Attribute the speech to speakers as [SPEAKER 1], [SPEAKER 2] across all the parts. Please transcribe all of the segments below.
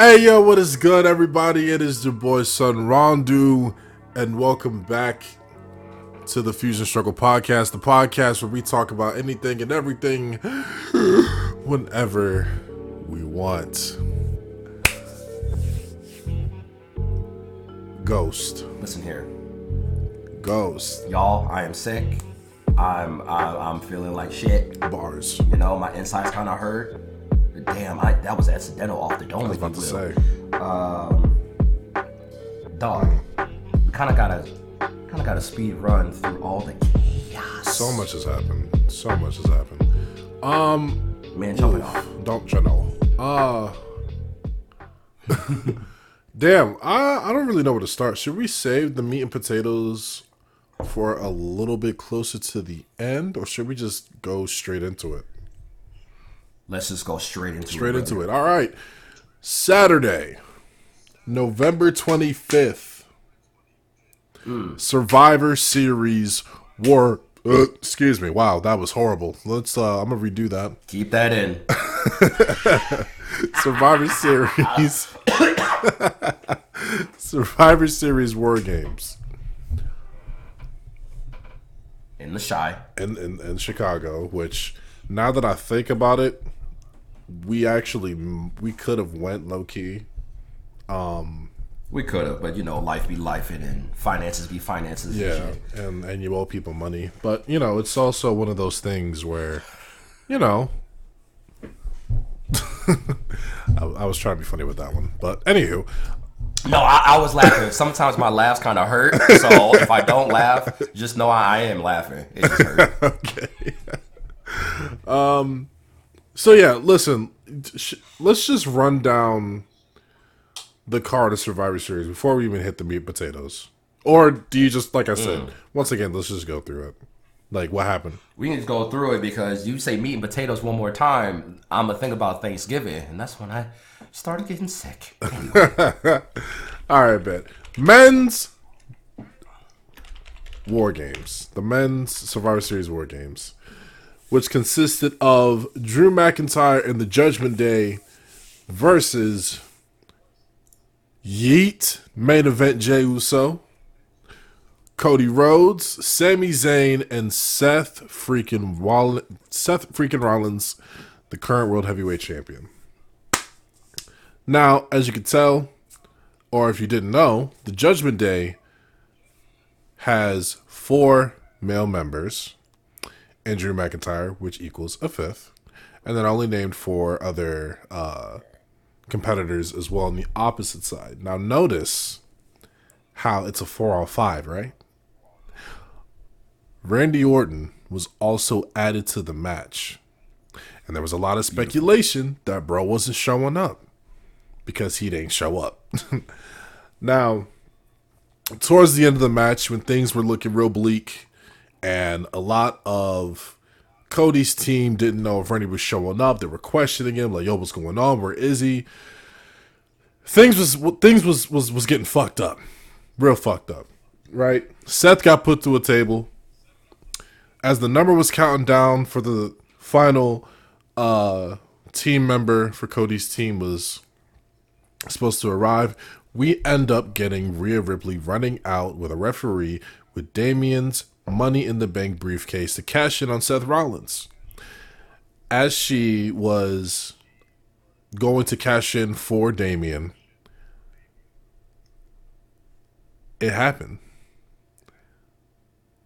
[SPEAKER 1] Hey yo, what is good, everybody? It is your boy Sonn Rondue, and welcome back to the Fusion Struggle Podcast, the podcast where we talk about anything and everything whenever we want. Ghost,
[SPEAKER 2] Listen here,
[SPEAKER 1] ghost,
[SPEAKER 2] y'all. I am sick. I'm I, I'm feeling like shit.
[SPEAKER 1] bars.
[SPEAKER 2] You know, my insides kind of hurt. Damn, I that was accidental off the dome.
[SPEAKER 1] I was
[SPEAKER 2] if you
[SPEAKER 1] about to
[SPEAKER 2] will.
[SPEAKER 1] say,
[SPEAKER 2] dog. Kind of got a kind of got a speed run through all the chaos.
[SPEAKER 1] so much has happened. So much has happened. Um,
[SPEAKER 2] Man, jump it off.
[SPEAKER 1] Don't you know? Uh Damn, I I don't really know where to start. Should we save the meat and potatoes for a little bit closer to the end, or should we just go straight into it?
[SPEAKER 2] Let's just go straight into
[SPEAKER 1] Straight
[SPEAKER 2] it.
[SPEAKER 1] into it. All right. Saturday, November 25th. Survivor Series War. Uh, excuse me. Wow, that was horrible. Let's. uh I'm gonna redo that.
[SPEAKER 2] Keep that in.
[SPEAKER 1] Survivor Series. Survivor Series War Games
[SPEAKER 2] In the shy.
[SPEAKER 1] in, in, in Chicago, which now that I think about it, we actually we could have went low key.
[SPEAKER 2] Um, We could have, but you know, life be life and finances be finances. and
[SPEAKER 1] Yeah,
[SPEAKER 2] shit.
[SPEAKER 1] and and you owe people money, but you know it's also one of those things where, you know. I, I was trying to be funny with that one, but anywho,
[SPEAKER 2] No, I, I was laughing. Sometimes my laughs kind of hurt. So if I don't laugh, just know I, I am laughing. It just hurt.
[SPEAKER 1] okay. um. So yeah, listen. sh- Let's just run down the card of Survivor Series before we even hit the meat potatoes. Or do you just like I said? Mm. Once again, let's just go through it. Like what happened?
[SPEAKER 2] We need to go through it because you say meat and potatoes one more time, I'm gonna think about Thanksgiving, and that's when I started getting sick.
[SPEAKER 1] All right, bet. Men's War Games. The men's Survivor Series War Games, which consisted of Drew McIntyre and the Judgment Day versus Yeet, main event Jey Uso, Cody Rhodes, Sami Zayn, and Seth freaking Roll- Seth freaking Rollins, the current world heavyweight champion. Now, as you can tell, or if you didn't know, the Judgment Day has four male members, and Drew McIntyre, which equals a fifth, and then I only named four other uh, competitors as well on the opposite side. Now, notice how it's a four all five, right? Randy Orton was also added to the match. And there was a lot of speculation that bro wasn't showing up because he didn't show up. now, towards the end of the match, when things were looking real bleak, and a lot of Cody's team didn't know if Randy was showing up, they were questioning him, like, "Yo, what's going on? Where is he?" Things was things was was was getting fucked up, real fucked up, right? Seth got put to a table as the number was counting down for the final uh team member for Cody's team was supposed to arrive, we end up getting Rhea Ripley running out with a referee with Damien's Money in the Bank briefcase to cash in on Seth Rollins. As she was going to cash in for Damien, it happened.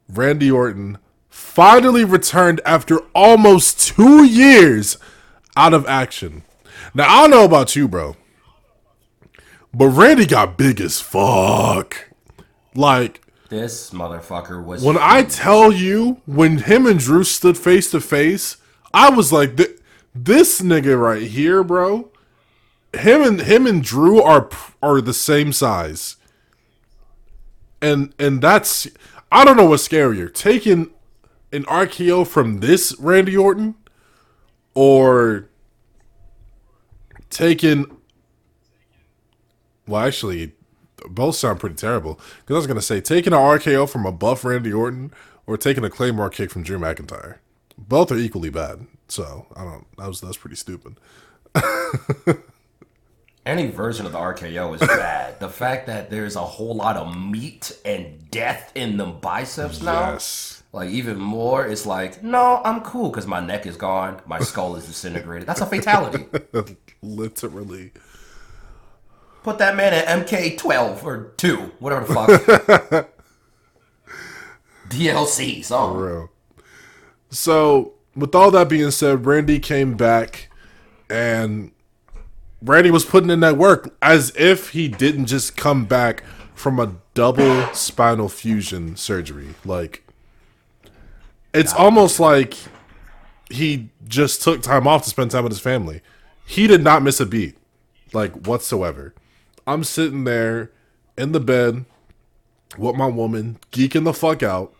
[SPEAKER 1] Randy Orton finally returned after almost two years out of action. Now, I don't know about you, bro. But Randy got big as fuck. Like,
[SPEAKER 2] This motherfucker was.
[SPEAKER 1] when I tell you, when him and Drew stood face to face, I was like, "Th- this nigga right here, bro. Him and him and Drew are are the same size, and and that's I don't know what's scarier, taking an RKO from this Randy Orton, or taking. Well, actually, both sound pretty terrible. Because I was gonna say taking an RKO from a buff Randy Orton or taking a Claymore kick from Drew McIntyre. Both are equally bad. So I don't. That was that's pretty stupid.
[SPEAKER 2] Any version of the RKO is bad. the fact that there's a whole lot of meat and death in the biceps now,
[SPEAKER 1] Yes.
[SPEAKER 2] like even more, it's like, no, I'm cool because my neck is gone, my skull is disintegrated. That's a fatality.
[SPEAKER 1] Literally.
[SPEAKER 2] Put that man at MK12 or 2, whatever the fuck. DLC, something.
[SPEAKER 1] Real. So, with all that being said, Randy came back and Randy was putting in that work as if he didn't just come back from a double spinal fusion surgery. Like, it's almost like he just took time off to spend time with his family. He did not miss a beat, like, whatsoever. I'm sitting there in the bed with my woman, geeking the fuck out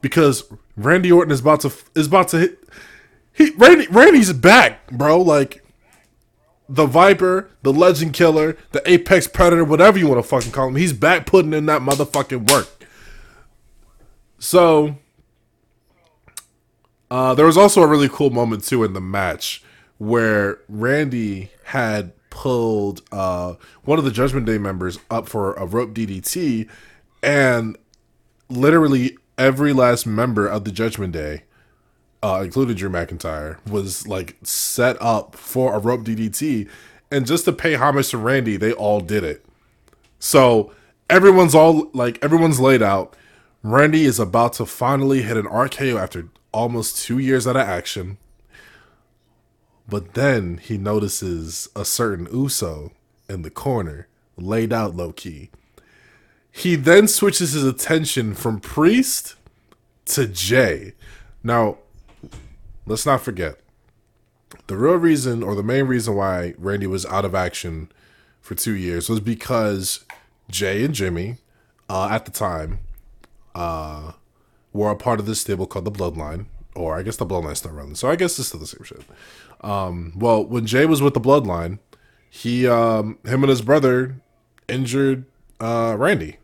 [SPEAKER 1] because Randy Orton is about to is about to hit. He Randy Randy's back, bro. Like the Viper, the Legend Killer, the Apex Predator, whatever you want to fucking call him. He's back putting in that motherfucking work. So uh, there was also a really cool moment too in the match where Randy had pulled uh, one of the Judgment Day members up for a rope DDT, and literally every last member of the Judgment Day, uh, including Drew McIntyre, was like set up for a rope DDT. And just to pay homage to Randy, they all did it. So everyone's all like everyone's laid out. Randy is about to finally hit an RKO after almost two years out of action. But then he notices a certain Uso in the corner, laid out low key. He then switches his attention from Priest to Jey. Now, let's not forget the real reason or the main reason why Randy was out of action for two years was because Jey and Jimmy, uh, at the time, uh, were a part of this stable called the Bloodline, or I guess the Bloodline's still running. So I guess it's still the same shit. Um, well, when Jey was with the Bloodline, he, um, him and his brother injured uh, Randy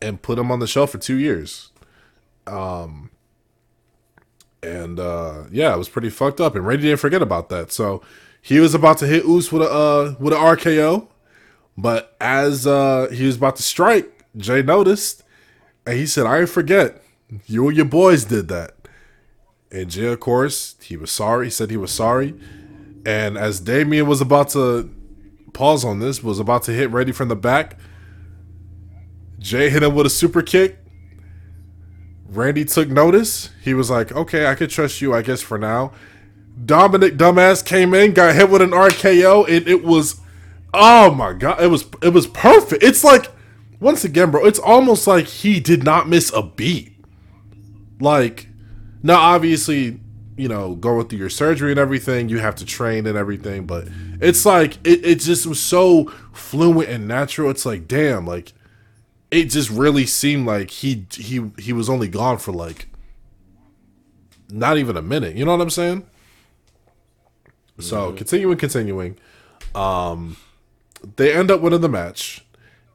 [SPEAKER 1] and put him on the shelf for two years. Um, and uh, yeah, it was pretty fucked up. And Randy didn't forget about that. So he was about to hit Oos with a uh, with an RKO, but as uh, he was about to strike, Jey noticed, and he said, "I forget. You and your boys did that." And Jey, of course, he was sorry. He said he was sorry. And as Damien was about to pause on this, was about to hit Randy from the back, Jey hit him with a super kick. Randy took notice. He was like, okay, I could trust you, I guess, for now. Dominic dumbass came in, got hit with an RKO, and it was oh my god, it was it was perfect. It's like once again, bro, it's almost like he did not miss a beat. Like, now obviously, you know, going through your surgery and everything, you have to train and everything, but it's like it, it just was so fluent and natural. It's like, damn, like it just really seemed like he he he was only gone for like not even a minute. You know what I'm saying? So continuing, continuing, um, they end up winning the match,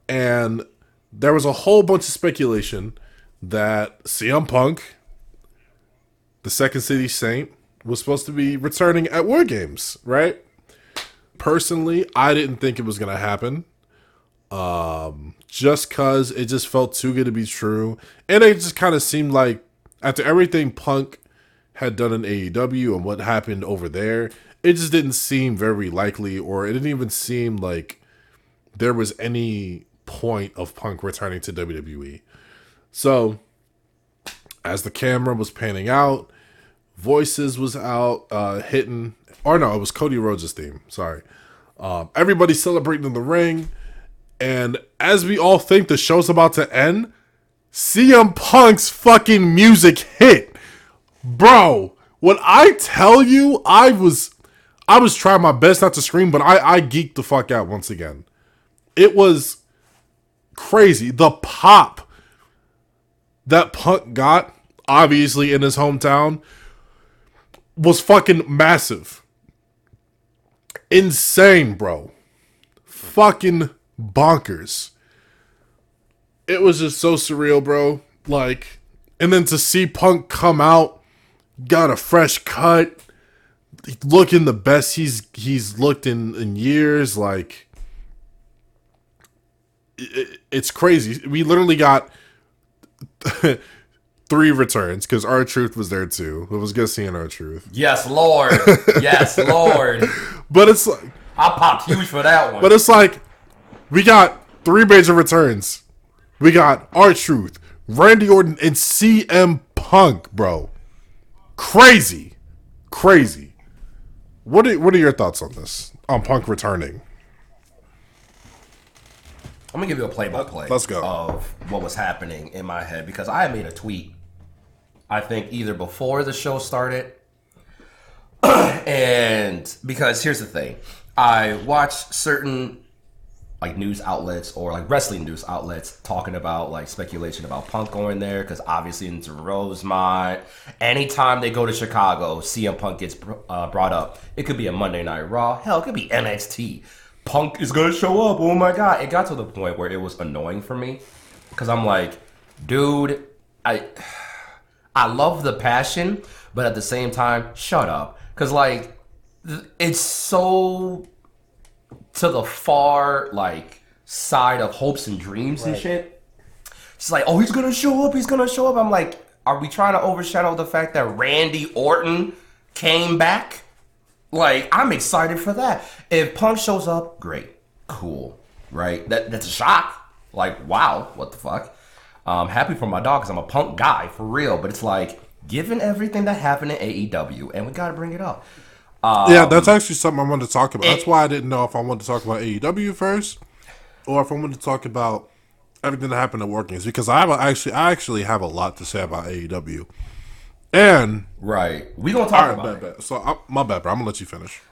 [SPEAKER 1] and there was a whole bunch of speculation that CM Punk, the Second City Saint, was supposed to be returning at War Games, right? Personally, I didn't think it was gonna happen um, just cause it just felt too good to be true, and it just kind of seemed like after everything Punk had done in AEW and what happened over there, it just didn't seem very likely, or it didn't even seem like there was any point of Punk returning to WWE. So, as the camera was panning out, voices was out, uh, hitting, or no, it was Cody Rhodes' theme. Sorry. Um, everybody celebrating in the ring. And as we all think the show's about to end, CM Punk's fucking music hit. Bro, when I tell you I was I was trying my best not to scream, but I, I geeked the fuck out once again. It was crazy. The pop that Punk got, obviously in his hometown, was fucking massive. Insane, bro. Fucking bonkers. It was just so surreal, bro. Like, and then to see Punk come out, got a fresh cut, looking the best he's he's looked in in years. Like it, it's crazy. We literally got three returns because R-Truth was there too. It was good seeing R-Truth.
[SPEAKER 2] Yes, Lord. yes, Lord.
[SPEAKER 1] But it's like
[SPEAKER 2] I popped huge for that one.
[SPEAKER 1] But it's like we got three major returns. We got R-Truth, Randy Orton, and CM Punk, bro. Crazy, crazy. What are, what are your thoughts on this? On Punk returning?
[SPEAKER 2] I'm gonna give you a play by play.
[SPEAKER 1] Let's go.
[SPEAKER 2] Of what was happening in my head because I made a tweet. I think either before the show started, and because here's the thing, I watch certain like news outlets or like wrestling news outlets talking about like speculation about Punk going there because obviously into Rosemont. Anytime they go to Chicago, CM Punk gets uh, brought up. It could be a Monday Night Raw. Hell, it could be NXT. Punk is gonna show up. Oh my god! It got to the point where it was annoying for me because I'm like, dude, I I love the passion, but at the same time, shut up. Because like, it's so to the far like side of hopes and dreams and shit. It's like, oh, he's gonna show up. He's gonna show up. I'm like, are we trying to overshadow the fact that Randy Orton came back? Like, I'm excited for that. If Punk shows up, great, cool, right? That that's a shock. Like, wow, what the fuck? I'm happy for my dog because I'm a Punk guy for real. But it's like, given everything that happened in AEW, and we got to bring it up.
[SPEAKER 1] yeah, um, that's actually something I wanted to talk about. That's why I didn't know if I wanted to talk about AEW first, or if I wanted to talk about everything that happened at War Games because I have a, actually I actually have a lot to say about AEW. And
[SPEAKER 2] Right, we gonna talk
[SPEAKER 1] right,
[SPEAKER 2] about
[SPEAKER 1] bad,
[SPEAKER 2] it.
[SPEAKER 1] bad. So I, my bad, bro. I'm gonna let you finish.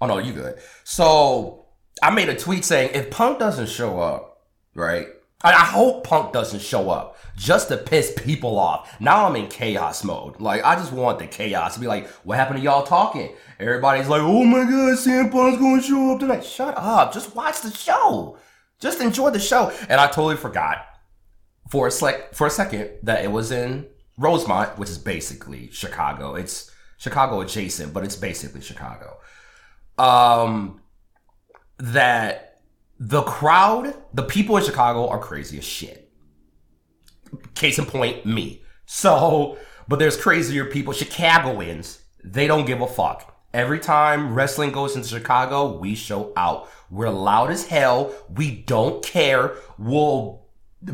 [SPEAKER 2] Oh no, you good. So I made a tweet saying if Punk doesn't show up, right? I, I hope Punk doesn't show up just to piss people off. Now I'm in chaos mode. Like I just want the chaos to be like, what happened to y'all talking? Everybody's like, oh my god, CM Punk's gonna show up tonight. Shut up. Just watch the show. Just enjoy the show. And I totally forgot for a sec for a second that it was in Rosemont, which is basically Chicago. It's Chicago adjacent, but it's basically Chicago. Um, that the crowd, the people in Chicago are crazy as shit. Case in point, me. So, but there's crazier people. Chicagoans, they don't give a fuck. Every time wrestling goes into Chicago, we show out. We're loud as hell. We don't care. We'll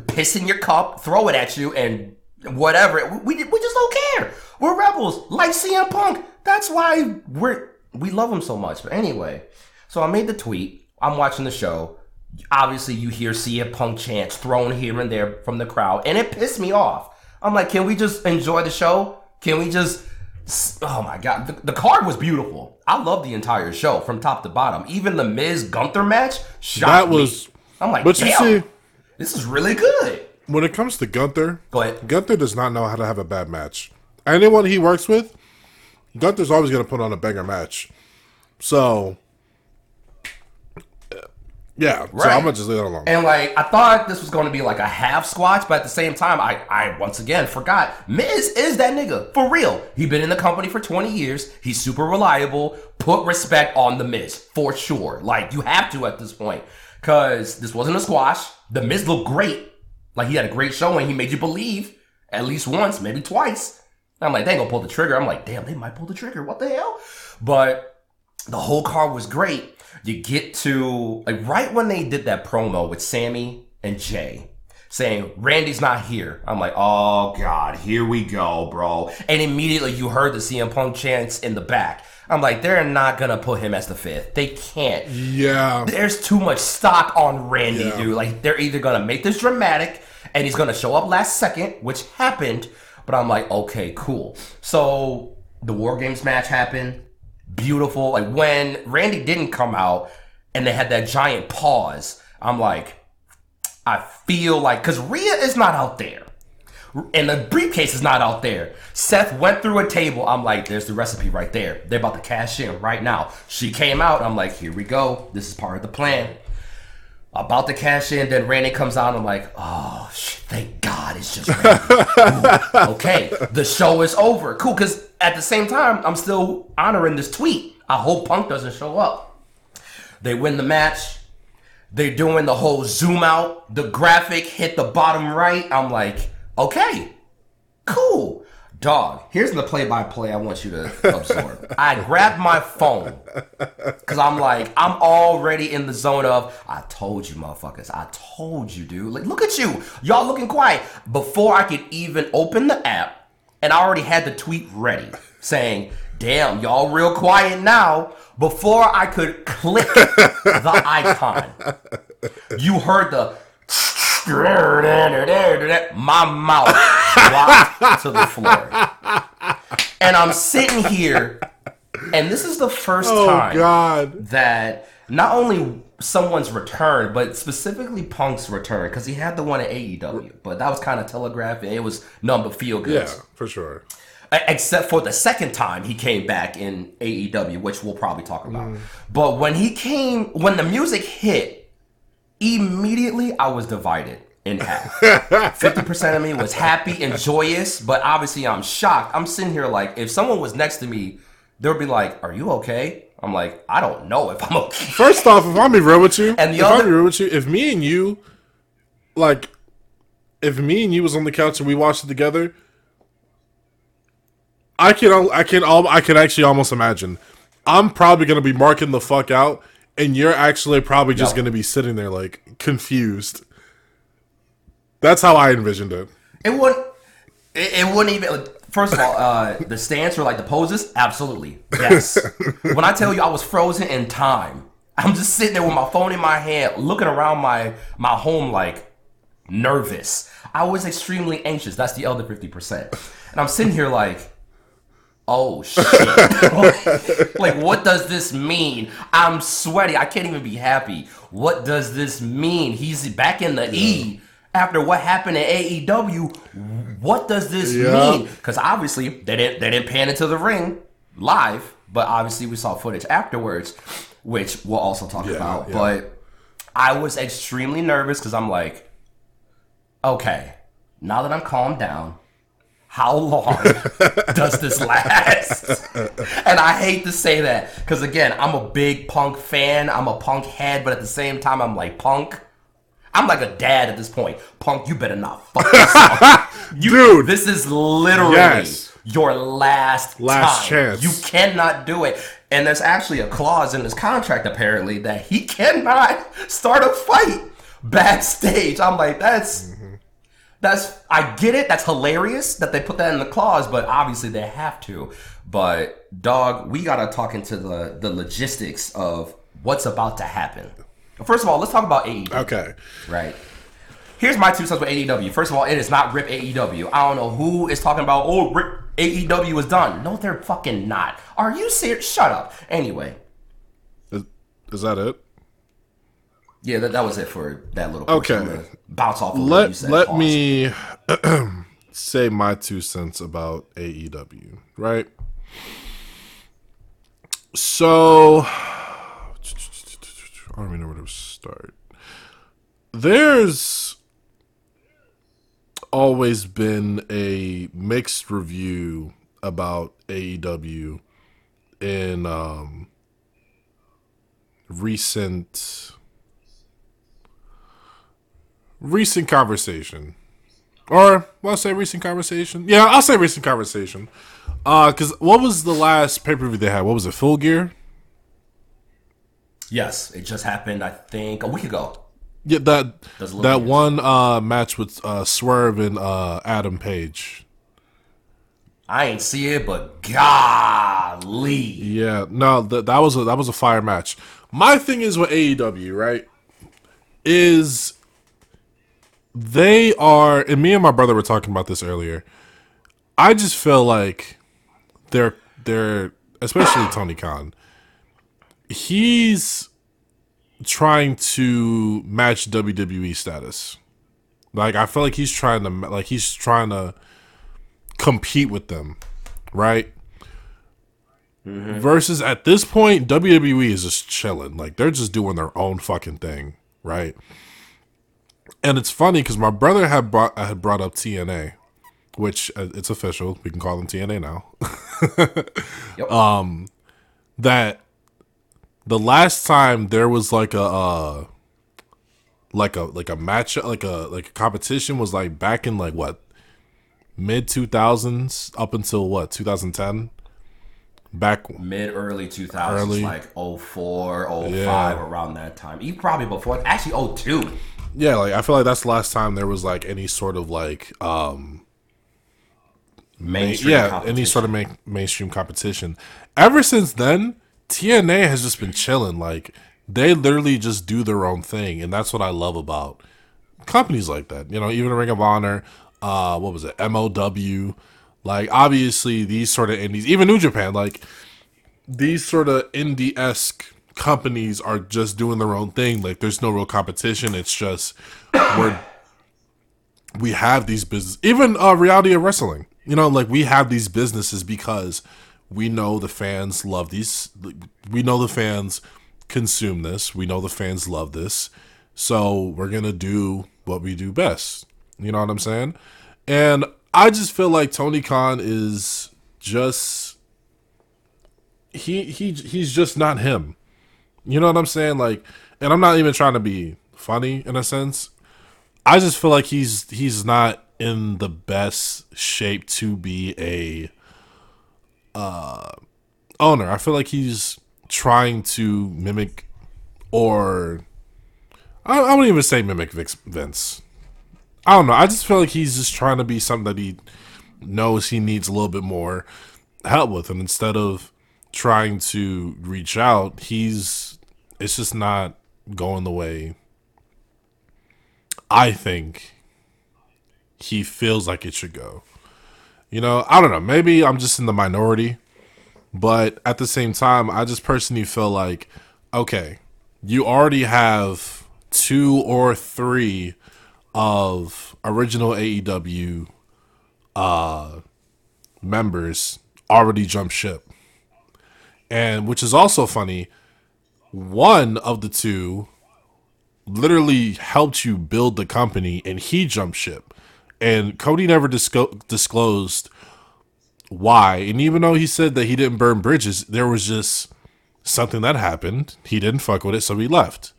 [SPEAKER 2] piss in your cup, throw it at you, and whatever. We, we just don't care. We're rebels, like CM Punk. That's why we're we love him so much. But anyway, so I made the tweet. I'm watching the show. Obviously, you hear CM Punk chants thrown here and there from the crowd, and it pissed me off. I'm like, can we just enjoy the show? Can we just? Oh my god, the, the card was beautiful. I love the entire show from top to bottom. Even the Miz Gunther match,
[SPEAKER 1] That
[SPEAKER 2] me.
[SPEAKER 1] was-
[SPEAKER 2] I'm like,
[SPEAKER 1] But you see,
[SPEAKER 2] this is really good.
[SPEAKER 1] when it comes to Gunther,
[SPEAKER 2] Go ahead.
[SPEAKER 1] Gunther does not know how to have a bad match. Anyone he works with, Gunther's always going to put on a banger match. So, yeah. So I'm gonna just leave it alone.
[SPEAKER 2] And like I thought this was going to be like a half squash, but at the same time, I I once again forgot Miz is that nigga for real. He been in the company for 20 years. He's super reliable. Put respect on the Miz for sure. Like you have to at this point because this wasn't a squash. The Miz looked great. Like he had a great showing. He made you believe at least once, maybe twice. I'm like, they ain't gonna pull the trigger. I'm like, damn, they might pull the trigger. What the hell? But the whole card was great. You get to like right when they did that promo with Sami and Jey saying Randy's not here. I'm like, oh god, here we go, bro. And immediately you heard the CM Punk chants in the back. I'm like, they're not gonna put him as the fifth. They can't.
[SPEAKER 1] yeah.
[SPEAKER 2] There's too much stock on Randy,
[SPEAKER 1] Yeah.
[SPEAKER 2] dude. Like they're either gonna make this dramatic and he's gonna show up last second, which happened. But I'm like, okay, cool. So the War Games match happened. Beautiful. Like when Randy didn't come out and they had that giant pause, I'm like, I feel like because Rhea is not out there. And the briefcase is not out there. Seth went through a table. I'm like, there's the recipe right there. They're about to cash in right now. She came out. I'm like, here we go. This is part of the plan. About to cash in. Then Randy comes out. I'm like, oh, thank God it's just Randy. Okay, the show is over. Cool. Because at the same time, I'm still honoring this tweet. I hope Punk doesn't show up. They win the match. They're doing the whole zoom out. The graphic hit the bottom right. I'm like, okay, cool. Dog, here's the play by play I want you to absorb. I grabbed my phone because I'm like, I'm already in the zone of, I told you, motherfuckers. I told you, dude. Like, look at you. Y'all looking quiet. Before I could even open the app, and I already had the tweet ready saying, damn, y'all real quiet now. Before I could click the icon, you heard the my mouth dropped to the floor. And I'm sitting here, and this is the first
[SPEAKER 1] Oh
[SPEAKER 2] time
[SPEAKER 1] God.
[SPEAKER 2] that not only someone's return, but specifically Punk's return, because he had the one at AEW, but that was kind of telegraphed, it was number feel good.
[SPEAKER 1] Yeah, for sure.
[SPEAKER 2] Except for the second time he came back in AEW, which we'll probably talk about. Mm. But when he came, when the music hit, immediately I was divided in half. 50% of me was happy and joyous, but obviously I'm shocked. I'm sitting here like, if someone was next to me, they'll be like, Are you okay? I'm like, I don't know if I'm okay.
[SPEAKER 1] First off, if I'm be real with you,
[SPEAKER 2] And the
[SPEAKER 1] if I'm
[SPEAKER 2] other-
[SPEAKER 1] be real with you, if me and you, like, if me and you was on the couch and we watched it together, I can, I can, I can actually almost imagine. I'm probably gonna be marking the fuck out, and you're actually probably just
[SPEAKER 2] Yep.
[SPEAKER 1] gonna be sitting there like confused. That's how I envisioned it.
[SPEAKER 2] It wouldn't. It, it wouldn't even. First of all, uh, the stance or like the poses, absolutely yes. when I tell you I was frozen in time, I'm just sitting there with my phone in my hand, looking around my my home like nervous. I was extremely anxious. That's the other fifty percent, and I'm sitting here like. Oh shit. like what does this mean? I'm sweaty. I can't even be happy. What does this mean? He's back in the E after what happened at AEW. What does this
[SPEAKER 1] Yeah.
[SPEAKER 2] mean? Because obviously they didn't they didn't pan into the ring live, but obviously we saw footage afterwards, which we'll also talk about.
[SPEAKER 1] yeah.
[SPEAKER 2] But I was extremely nervous because I'm like, okay, now that I'm calmed down, how long does this last? and I hate to say that because again, I'm a big punk fan. I'm a punk head, but at the same time, I'm like punk. I'm like a dad at this point. Punk, you better not fuck this up. You,
[SPEAKER 1] Dude.
[SPEAKER 2] this is literally
[SPEAKER 1] Yes.
[SPEAKER 2] your last
[SPEAKER 1] Last
[SPEAKER 2] time.
[SPEAKER 1] chance.
[SPEAKER 2] You cannot do it. And there's actually a clause in his contract apparently that he cannot start a fight backstage. I'm like, that's
[SPEAKER 1] Mm-hmm.
[SPEAKER 2] that's I get it. That's hilarious that they put that in the clause, but obviously they have to. But dog, we gotta talk into the the logistics of what's about to happen. First of all, let's talk about AEW.
[SPEAKER 1] Okay.
[SPEAKER 2] Right. Here's my two cents with AEW. First of all, it is not RIP AEW. I don't know who is talking about, oh, RIP AEW is done. No, they're fucking not. Are you serious? Shut up. Anyway,
[SPEAKER 1] Is, is that it?
[SPEAKER 2] yeah, that, that was it for that little
[SPEAKER 1] Okay.
[SPEAKER 2] Bounce off of what you
[SPEAKER 1] let
[SPEAKER 2] said.
[SPEAKER 1] let
[SPEAKER 2] Pause.
[SPEAKER 1] me say my two cents about AEW, right? So don't even know where to start. There's always been a mixed review about AEW in um recent recent conversation. Or well, I'll say recent conversation. Yeah, I'll say recent conversation. Uh, cause what was the last pay per view they had? What was it? Full Gear.
[SPEAKER 2] Yes, it just happened. I think a week ago.
[SPEAKER 1] Yeah, that that one uh match with uh Swerve and uh Adam Page.
[SPEAKER 2] I ain't see it, but golly,
[SPEAKER 1] Yeah, no, that that was a that was a fire match. My thing is with AEW, right? Is they are, and me and my brother were talking about this earlier. I just feel like they're they're especially Tony Khan. He's trying to match WWE status. Like I feel like he's trying to like he's trying to compete with them, right? Versus at this point, WWE is just chilling. Like they're just doing their own fucking thing, right? And it's funny because my brother had brought had brought up TNA, which uh, it's official. We can call them TNA now.
[SPEAKER 2] Yep.
[SPEAKER 1] Um, that the last time there was like a uh, like a like a match like a like a competition was like back in like what mid 2000s up until what 2010 back
[SPEAKER 2] Mid early 2000s,
[SPEAKER 1] Early.
[SPEAKER 2] like 04, 05,
[SPEAKER 1] Yeah.
[SPEAKER 2] around that time. Even probably before, actually 02.
[SPEAKER 1] yeah like i feel like that's the last time there was like any sort of like um
[SPEAKER 2] Mainstream
[SPEAKER 1] yeah any sort of main, mainstream competition ever since then tna has just been chilling like they literally just do their own thing and that's what i love about companies like that you know even ring of honor uh what was it mow like obviously these sort of indies even new japan like these sort of indie-esque companies are just doing their own thing like there's no real competition it's just we're we have these business even uh reality of wrestling you know like we have these businesses because we know the fans love these we know the fans consume this we know the fans love this so we're gonna do what we do best. You know what i'm saying? And i just feel like tony khan is just he he he's just not him. You know what i'm saying? Like and i'm not even trying to be funny in a sense. I just feel like he's he's not in the best shape to be a uh owner. I feel like he's trying to mimic or I, I wouldn't even say mimic Vince. I don't know. I just feel like he's just trying to be something that he knows he needs a little bit more help with and instead of trying to reach out, he's it's just not going the way I think he feels like it should go. You know, I don't know. Maybe I'm just in the minority, but at the same time, I just personally feel like, okay, you already have two or three of original AEW uh, members already jump ship. And which is also funny, one of the two literally helped you build the company and he jumped ship. And Cody never disco- disclosed why. And even though he said that he didn't burn bridges, there was just something that happened. He didn't fuck with it, so he left.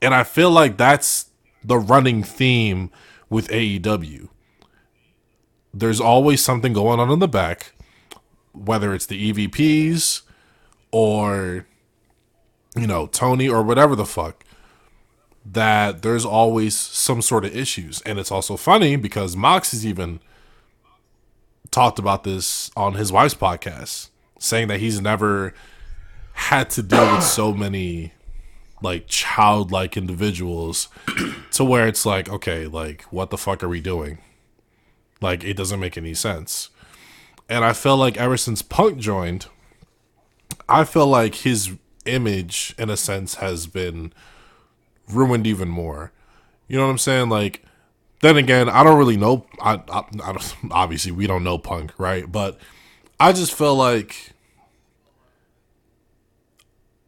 [SPEAKER 1] And I feel like that's the running theme with AEW. There's always something going on in the back, whether it's the EVPs or, you know, Tony or whatever the fuck that there's always some sort of issues. And it's also funny because Mox has even talked about this on his wife's podcast, saying that he's never had to deal with so many like childlike individuals to where it's like, okay, like what the fuck are we doing? Like it doesn't make any sense. And I feel like ever since Punk joined, I feel like his image in a sense has been ruined even more. You know what I'm saying? Like, then again, I don't really know. I, I, I don't, obviously we don't know Punk, right? But I just feel like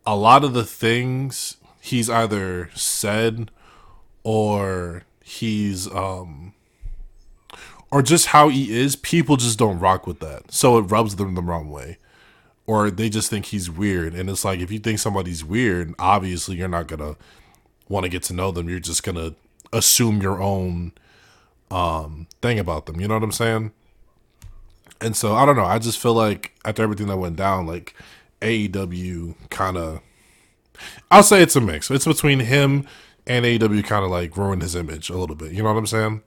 [SPEAKER 1] a lot of the things he's either said or he's um or just how he is, people just don't rock with that. So it rubs them the wrong way. Or they just think he's weird. And it's like if you think somebody's weird, obviously you're not gonna want to get to know them. You're just gonna assume your own um thing about them. You know what I'm saying? And so I don't know. I just feel like after everything that went down, like AEW kind of, I'll say it's a mix. It's between him and AEW kind of like ruined his image a little bit. You know what I'm saying?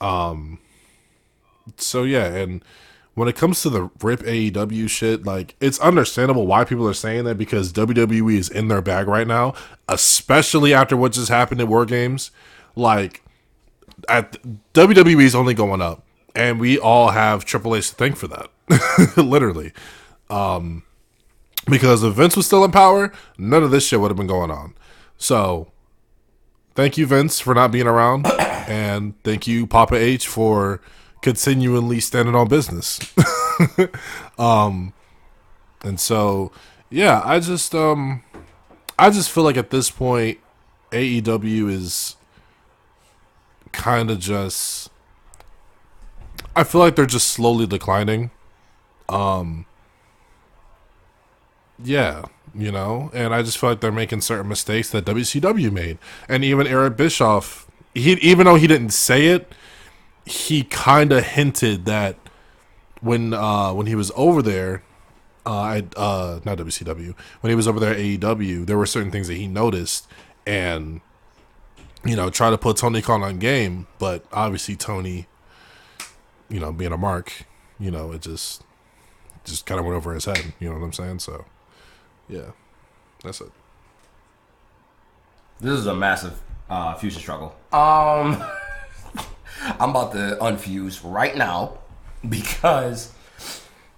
[SPEAKER 1] Um. So yeah, and when it comes to the rip AEW shit, like it's understandable why people are saying that because WWE is in their bag right now, especially after what just happened at War Games. Like, at WWE is only going up, and we all have Triple H to thank for that, literally. Um, because if Vince was still in power, none of this shit would have been going on. So, thank you, Vince, for not being around, and thank you, Papa H, for continually standing on business. um, and so, yeah, I just um, I just feel like at this point, AEW is kind of just I feel like they're just slowly declining. Um, yeah, you know, and I just feel like they're making certain mistakes that WCW made, and even Eric Bischoff, he even though he didn't say it, he kind of hinted that when uh when he was over there, uh, I uh not WCW when he was over there at AEW, there were certain things that he noticed and you know try to put Tony Khan on game, but obviously Tony, you know, being a mark, you know, it just just kind of went over his head. You know what I'm saying? So, yeah, that's it.
[SPEAKER 2] This is a massive uh, fusion struggle. Um, I'm about to unfuse right now because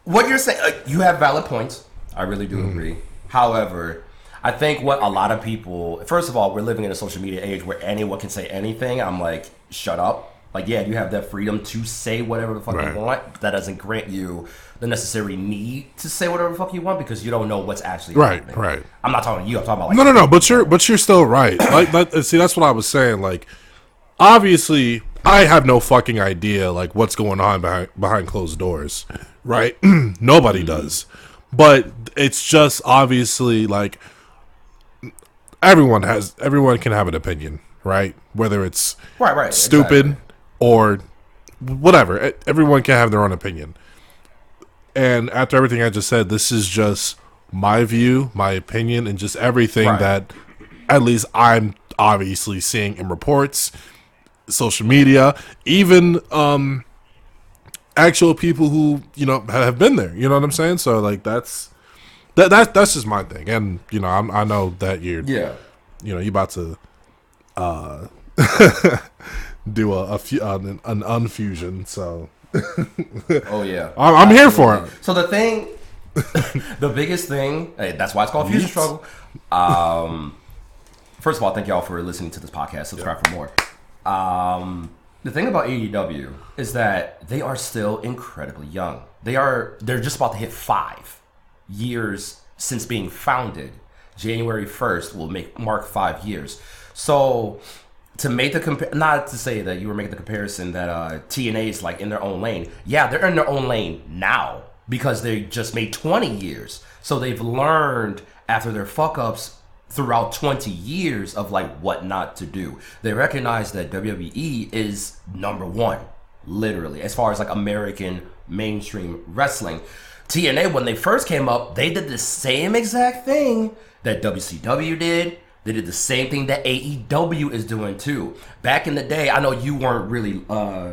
[SPEAKER 2] what you're saying, uh, you have valid points. I really do agree. However, I think what a lot of people, first of all, we're living in a social media age where anyone can say anything. I'm like, shut up. Like, yeah, you have that freedom to say whatever the fuck
[SPEAKER 1] Right.
[SPEAKER 2] you want. But that doesn't grant you the necessary need to say whatever the fuck you want because you don't know what's actually
[SPEAKER 1] Right,
[SPEAKER 2] happening.
[SPEAKER 1] right.
[SPEAKER 2] I'm not talking to you. I'm talking about like
[SPEAKER 1] No, no, no. But you're, but you're still right. Like, that, see, that's what I was saying. Like, obviously, I have no fucking idea like what's going on behind behind closed doors, right? Nobody mm-hmm. does. But it's just obviously like everyone has, everyone can have an opinion, right? Whether it's
[SPEAKER 2] right, right,
[SPEAKER 1] stupid
[SPEAKER 2] exactly.
[SPEAKER 1] or whatever. Everyone can have their own opinion. And after everything I just said, this is just my view, my opinion, and just everything
[SPEAKER 2] Right.
[SPEAKER 1] that at least I'm obviously seeing in reports, social media, even um actual people who, you know, have been there. You know what I'm saying? So like that's that, that that's just my thing. And, you know, I'm, I know that you're
[SPEAKER 2] Yeah.
[SPEAKER 1] you know, you're about to uh do a, a uh, an, an unfusion. So
[SPEAKER 2] Oh yeah.
[SPEAKER 1] I'm, I'm here for it.
[SPEAKER 2] So the thing, the biggest thing, hey, that's why it's called Fusion Struggle. Um, first of all, thank y'all for listening to this podcast. Subscribe for more. Um, the thing about AEW is that they are still incredibly young. They are they're just about to hit five years since being founded. January first will make mark five years. So to make the compa- not to say that you were making the comparison that uh, TNA is like in their own lane. Yeah, they're in their own lane now because they just made 20 years. So they've learned after their fuck ups throughout 20 years of like what not to do. They recognize that WWE is number one, literally, as far as like American mainstream wrestling. TNA, when they first came up, they did the same exact thing that WCW did. They did the same thing that AEW is doing too. Back in the day, I know you weren't really uh,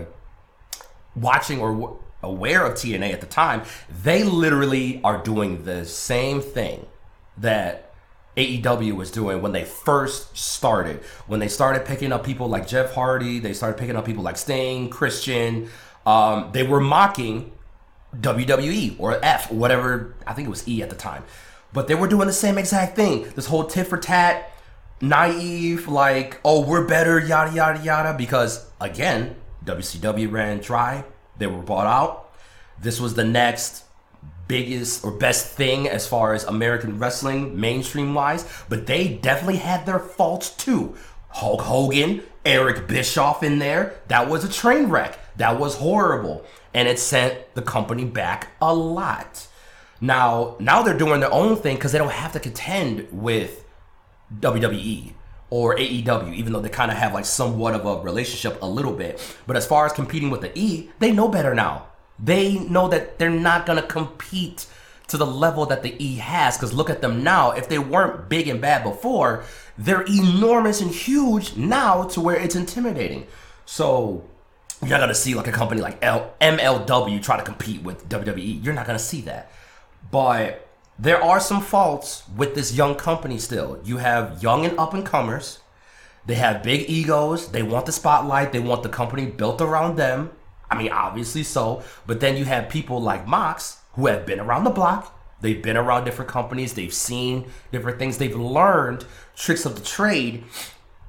[SPEAKER 2] watching or w- aware of TNA at the time. They literally are doing the same thing that AEW was doing when they first started. When they started picking up people like Jeff Hardy, they started picking up people like Sting, Christian. Um, they were mocking WWE or F, whatever. I think it was E at the time. But they were doing the same exact thing. This whole tit for tat, naive, like, oh, we're better, yada, yada, yada. Because, again, WCW ran dry. They were bought out. This was the next biggest or best thing as far as American wrestling, mainstream wise. But they definitely had their faults too. Hulk Hogan, Eric Bischoff in there. That was a train wreck. That was horrible. And it sent the company back a lot. Now, now they're doing their own thing because they don't have to contend with WWE or AEW, even though they kind of have like somewhat of a relationship a little bit. But as far as competing with the E, they know better now. They know that they're not gonna compete to the level that the E has. Because look at them now. If they weren't big and bad before, they're enormous and huge now to where it's intimidating. So you're not gonna see like a company like L- MLW try to compete with WWE. You're not gonna see that. But there are some faults with this young company still. You have young and up and comers. They have big egos. They want the spotlight. They want the company built around them. I mean, obviously so. But then you have people like Mox who have been around the block. They've been around different companies. They've seen different things. They've learned tricks of the trade.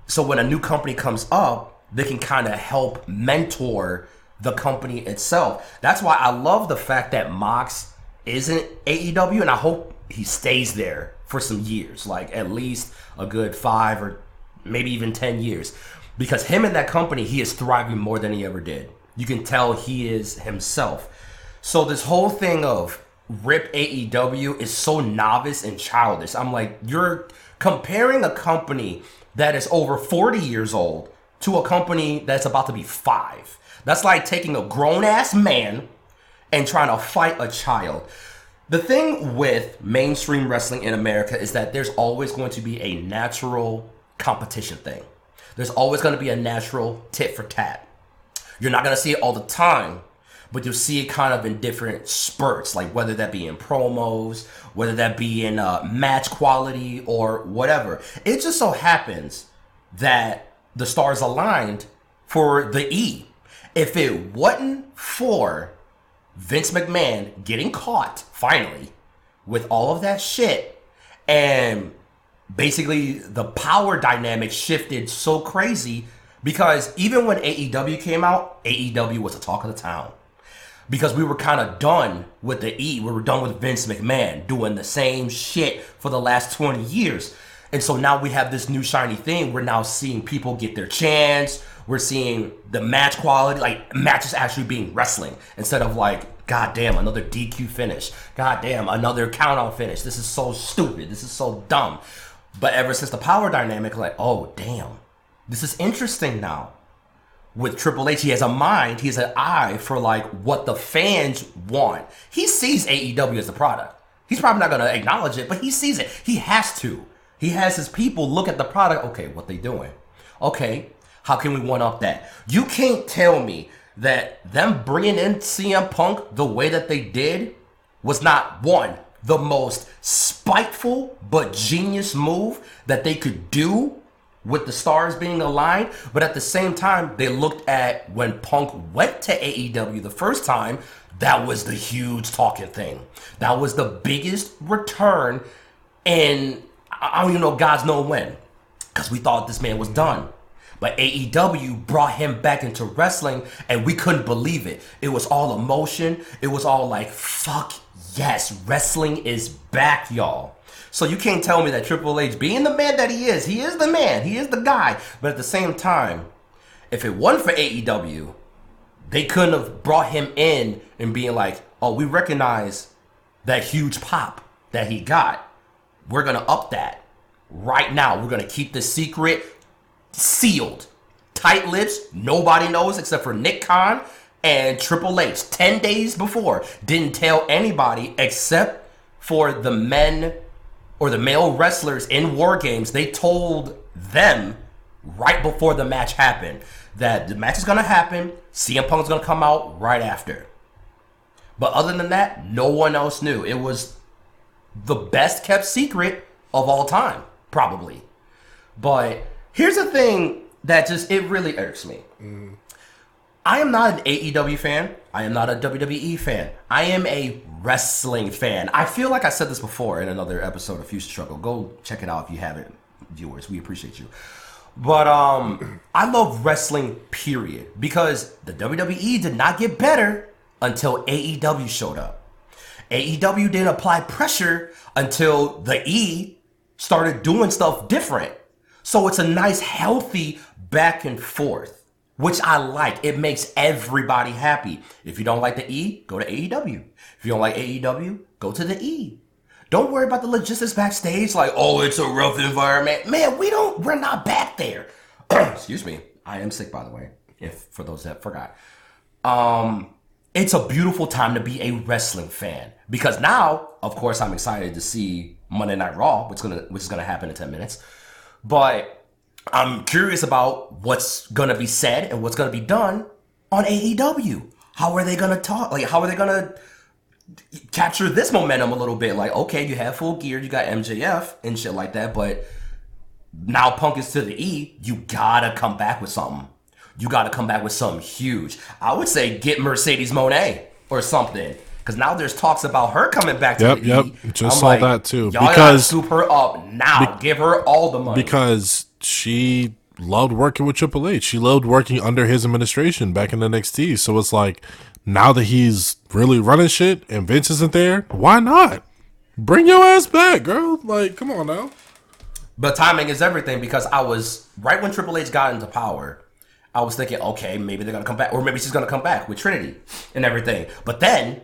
[SPEAKER 2] So when a new company comes up, they can kind of help mentor the company itself. That's why I love the fact that Mox isn't AEW, and I hope he stays there for some years, like at least a good five or maybe even 10 years. Because him and that company, he is thriving more than he ever did. You can tell he is himself. So this whole thing of rip AEW is so novice and childish. I'm like, you're comparing a company that is over 40 years old to a company that's about to be five. That's like taking a grown ass man and trying to fight a child. The thing with mainstream wrestling in America is that there's always going to be a natural competition thing. There's always going to be a natural tit for tat. You're not going to see it all the time, but you'll see it kind of in different spurts, like whether that be in promos, whether that be in uh, match quality or whatever. It just so happens that the stars aligned for the E. If it wasn't for Vince McMahon getting caught finally with all of that shit and basically the power dynamic shifted so crazy because even when AEW came out, AEW was the talk of the town. Because we were kind of done with the E. We were done with Vince McMahon doing the same shit for the last 20 years. And so now we have this new shiny thing. We're now seeing people get their chance. We're seeing the match quality, like matches actually being wrestling instead of like, god damn, another DQ finish. God damn, another count out finish. This is so stupid. This is so dumb. But ever since the power dynamic, like, oh damn, this is interesting now. With Triple H, he has a mind, he has an eye for like what the fans want. He sees AEW as a product. He's probably not gonna acknowledge it, but he sees it. He has to. He has his people look at the product. Okay, what they doing? Okay, how can we one up that? You can't tell me that them bringing in CM Punk the way that they did was not one the most spiteful but genius move that they could do with the stars being aligned. But at the same time, they looked at when Punk went to AEW the first time, that was the huge talking thing. That was the biggest return in, I don't even know God's know when, because we thought this man was done. But AEW brought him back into wrestling and we couldn't believe it. It was all emotion. It was all like, fuck yes, wrestling is back, y'all. So you can't tell me that Triple H, being the man that he is, he is the man, he is the guy. But at the same time, if it wasn't for AEW, they couldn't have brought him in and being like, oh, we recognize that huge pop that he got. We're gonna up that right now. We're gonna keep the secret sealed. Tight lips, nobody knows except for Nick Khan and Triple H 10 days before didn't tell anybody except for the men or the male wrestlers in War Games. They told them right before the match happened that the match is going to happen. CM is going to come out right after. But other than that, no one else knew. It was the best kept secret of all time, probably. But here's the thing that just, it really irks me. Mm. I am not an AEW fan. I am not a WWE fan. I am a wrestling fan. I feel like I said this before in another episode of Future Struggle. Go check it out if you haven't, viewers. We appreciate you. But um, I love wrestling, period, because the WWE did not get better until AEW showed up. AEW didn't apply pressure until the E started doing stuff different. So it's a nice, healthy back and forth which I like. It makes everybody happy. If you don't like the E, go to AEW. If you don't like AEW, go to the E. Don't worry about the logistics backstage, like, oh, it's a rough environment. Man, we don't, we're not back there. Excuse me. I am sick, by the way, if for those that forgot. Um, it's a beautiful time to be a wrestling fan because now, of course, I'm excited to see Monday Night Raw, which gonna which is gonna happen in ten minutes. But I'm curious about what's gonna be said and what's gonna be done on AEW. How are they gonna talk? Like, how are they gonna capture this momentum a little bit? Like, okay, you have full gear, you got MJF and shit like that, but now Punk is to the E. You gotta come back with something. You gotta come back with something huge. I would say get Mercedes Moné or something. Because now there's talks about her coming back to
[SPEAKER 1] yep,
[SPEAKER 2] the
[SPEAKER 1] yep.
[SPEAKER 2] E.
[SPEAKER 1] Just I'm saw like, that too.
[SPEAKER 2] Y'all because gotta her up now. Be- Give her all the money.
[SPEAKER 1] Because she loved working with Triple H. She loved working under his administration back in NXT. So it's like now that he's really running shit and Vince isn't there, why not? Bring your ass back, girl. Like, come on now.
[SPEAKER 2] But timing is everything because I was right when Triple H got into power. I was thinking, okay, maybe they're gonna come back, or maybe she's gonna come back with Trinity and everything. But then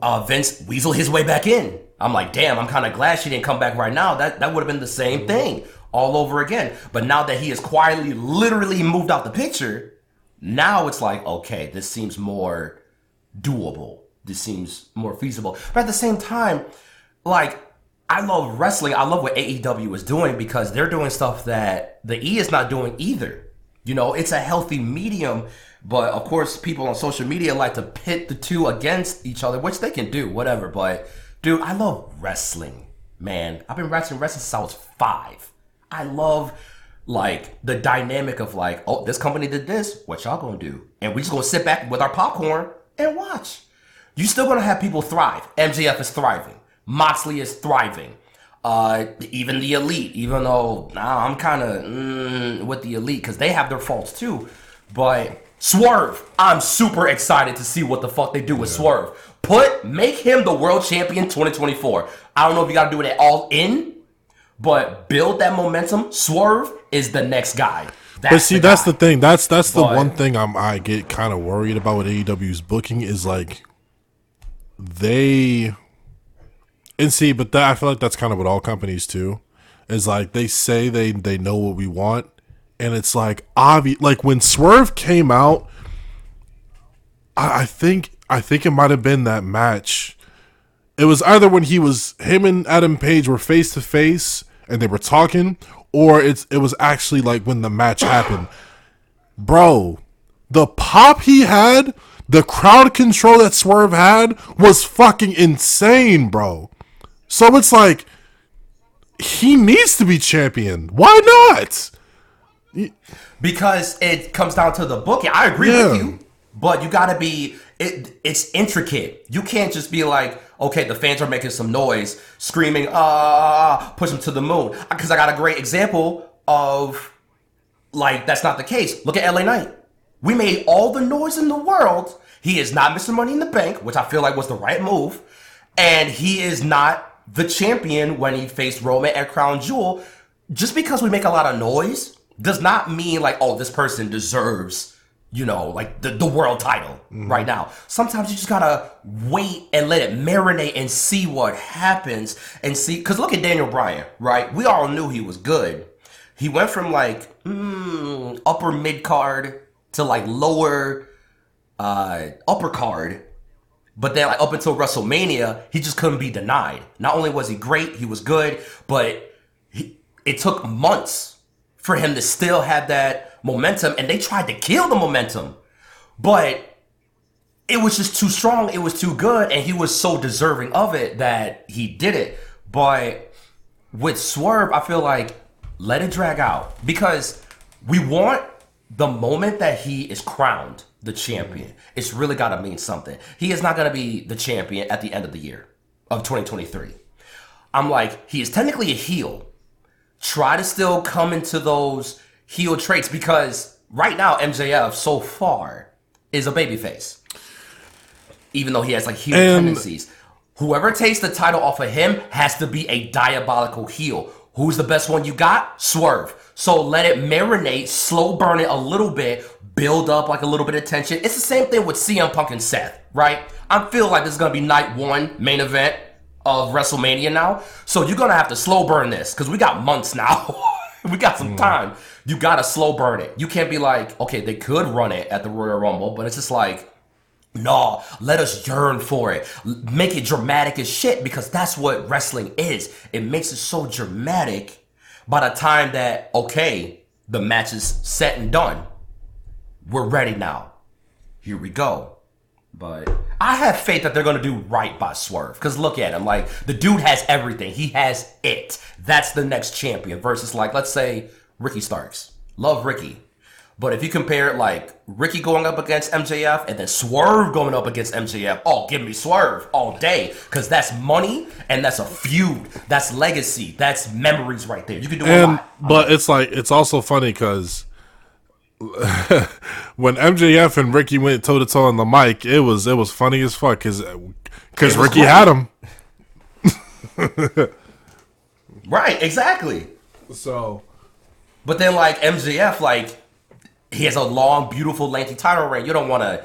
[SPEAKER 2] uh, Vince weasel his way back in. I'm like, damn, I'm kind of glad she didn't come back right now. That that would have been the same thing all over again. But now that he has quietly, literally moved out the picture, now it's like, okay, this seems more doable. This seems more feasible. But at the same time, like, I love wrestling. I love what AEW is doing because they're doing stuff that the E is not doing either. You know, it's a healthy medium. But of course, people on social media like to pit the two against each other, which they can do, whatever. But dude, I love wrestling, man. I've been watching wrestling since I was five. I love like the dynamic of like, oh, this company did this, what y'all gonna do? And we just gonna sit back with our popcorn and watch. You still gonna have people thrive. MJF is thriving. Moxley is thriving. Uh, even the elite, even though nah, I'm kind of mm, with the elite because they have their faults too. But Swerve, I'm super excited to see what the fuck they do with yeah. Swerve. Put make him the world champion 2024. I don't know if you got to do it at all in, but build that momentum. Swerve is the next guy.
[SPEAKER 1] That's but see, the that's the thing. That's that's the but, one thing I'm I get kind of worried about with AEW's booking is like they and see, but that, I feel like that's kind of what all companies too. Is like they say they they know what we want, and it's like obvious. Like when Swerve came out, I, I think I think it might have been that match. It was either when he was him and Adam Page were face to face and they were talking, or it's it was actually like when the match happened. Bro, the pop he had, the crowd control that Swerve had was fucking insane, bro. So it's like he needs to be champion. Why not?
[SPEAKER 2] Because it comes down to the booking. I agree yeah. with you, but you got to be. It, it's intricate. You can't just be like, okay, the fans are making some noise, screaming, ah, ah, ah, ah push them to the moon. Because I got a great example of like that's not the case. Look at LA Knight. We made all the noise in the world. He is not Mr. Money in the Bank, which I feel like was the right move, and he is not the champion when he faced Roman at Crown Jewel. Just because we make a lot of noise does not mean like, oh, this person deserves, you know, like the, the world title mm-hmm. right now. Sometimes you just gotta wait and let it marinate and see what happens and see. Cause look at Daniel Bryan, right? We all knew he was good. He went from like mm, upper mid card to like lower uh upper card but then, like up until WrestleMania, he just couldn't be denied. Not only was he great, he was good, but he, it took months for him to still have that momentum, and they tried to kill the momentum, but it was just too strong. It was too good, and he was so deserving of it that he did it. But with Swerve, I feel like let it drag out because we want the moment that he is crowned the champion. It's really got to mean something. He is not going to be the champion at the end of the year of 2023. I'm like, he is technically a heel. Try to still come into those heel traits because right now MJF so far is a babyface. Even though he has like heel and tendencies. Whoever takes the title off of him has to be a diabolical heel. Who's the best one you got? Swerve. So let it marinate, slow burn it a little bit, build up like a little bit of tension. It's the same thing with CM Punk and Seth, right? I feel like this is gonna be night one main event of WrestleMania now. So you're gonna have to slow burn this because we got months now. we got some mm. time. You gotta slow burn it. You can't be like, okay, they could run it at the Royal Rumble, but it's just like, no, let us yearn for it. Make it dramatic as shit because that's what wrestling is. It makes it so dramatic by the time that, okay, the match is set and done we're ready now. Here we go. But I have faith that they're gonna do right by Swerve. Cause look at him, like the dude has everything. He has it. That's the next champion. Versus like, let's say Ricky Starks. Love Ricky. But if you compare it like Ricky going up against MJF and then Swerve going up against MJF, oh, give me Swerve all day. Because that's money and that's a feud. That's legacy. That's memories right there. You can do and, a lot.
[SPEAKER 1] But it's like, it's also funny because when MJF and Ricky went toe to toe on the mic, it was it was funny as fuck because because Ricky cool. had him.
[SPEAKER 2] right, exactly.
[SPEAKER 1] So,
[SPEAKER 2] but then like MJF, like he has a long, beautiful, lengthy title reign. You don't want to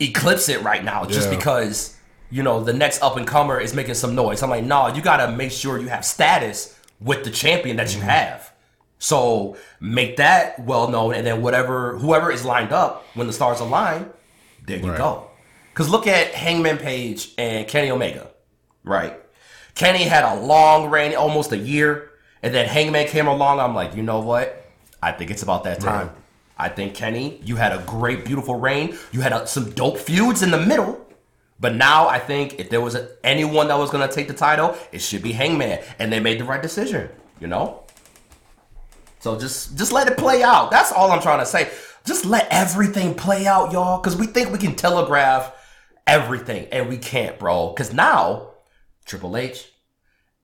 [SPEAKER 2] eclipse it right now just
[SPEAKER 1] Yeah.
[SPEAKER 2] because you know the next up and comer is making some noise. I'm like, no, you got to make sure you have status with the champion that
[SPEAKER 1] Mm-hmm.
[SPEAKER 2] you have. So make that well known, and then whatever whoever is lined up when the stars align, there you
[SPEAKER 1] Right.
[SPEAKER 2] go. Because look at Hangman Page and Kenny Omega, right? Kenny had a long reign, almost a year, and then Hangman came along. I'm like, you know what? I think it's about that time. I think Kenny, you had a great, beautiful reign. You had a, some dope feuds in the middle. But now I think if there was a, anyone that was going to take the title, it should be Hangman, and they made the right decision. You know. So just just let it play out. That's all I'm trying to say. Just let everything play out, y'all, because we think we can telegraph everything, and we can't, bro. Because now Triple H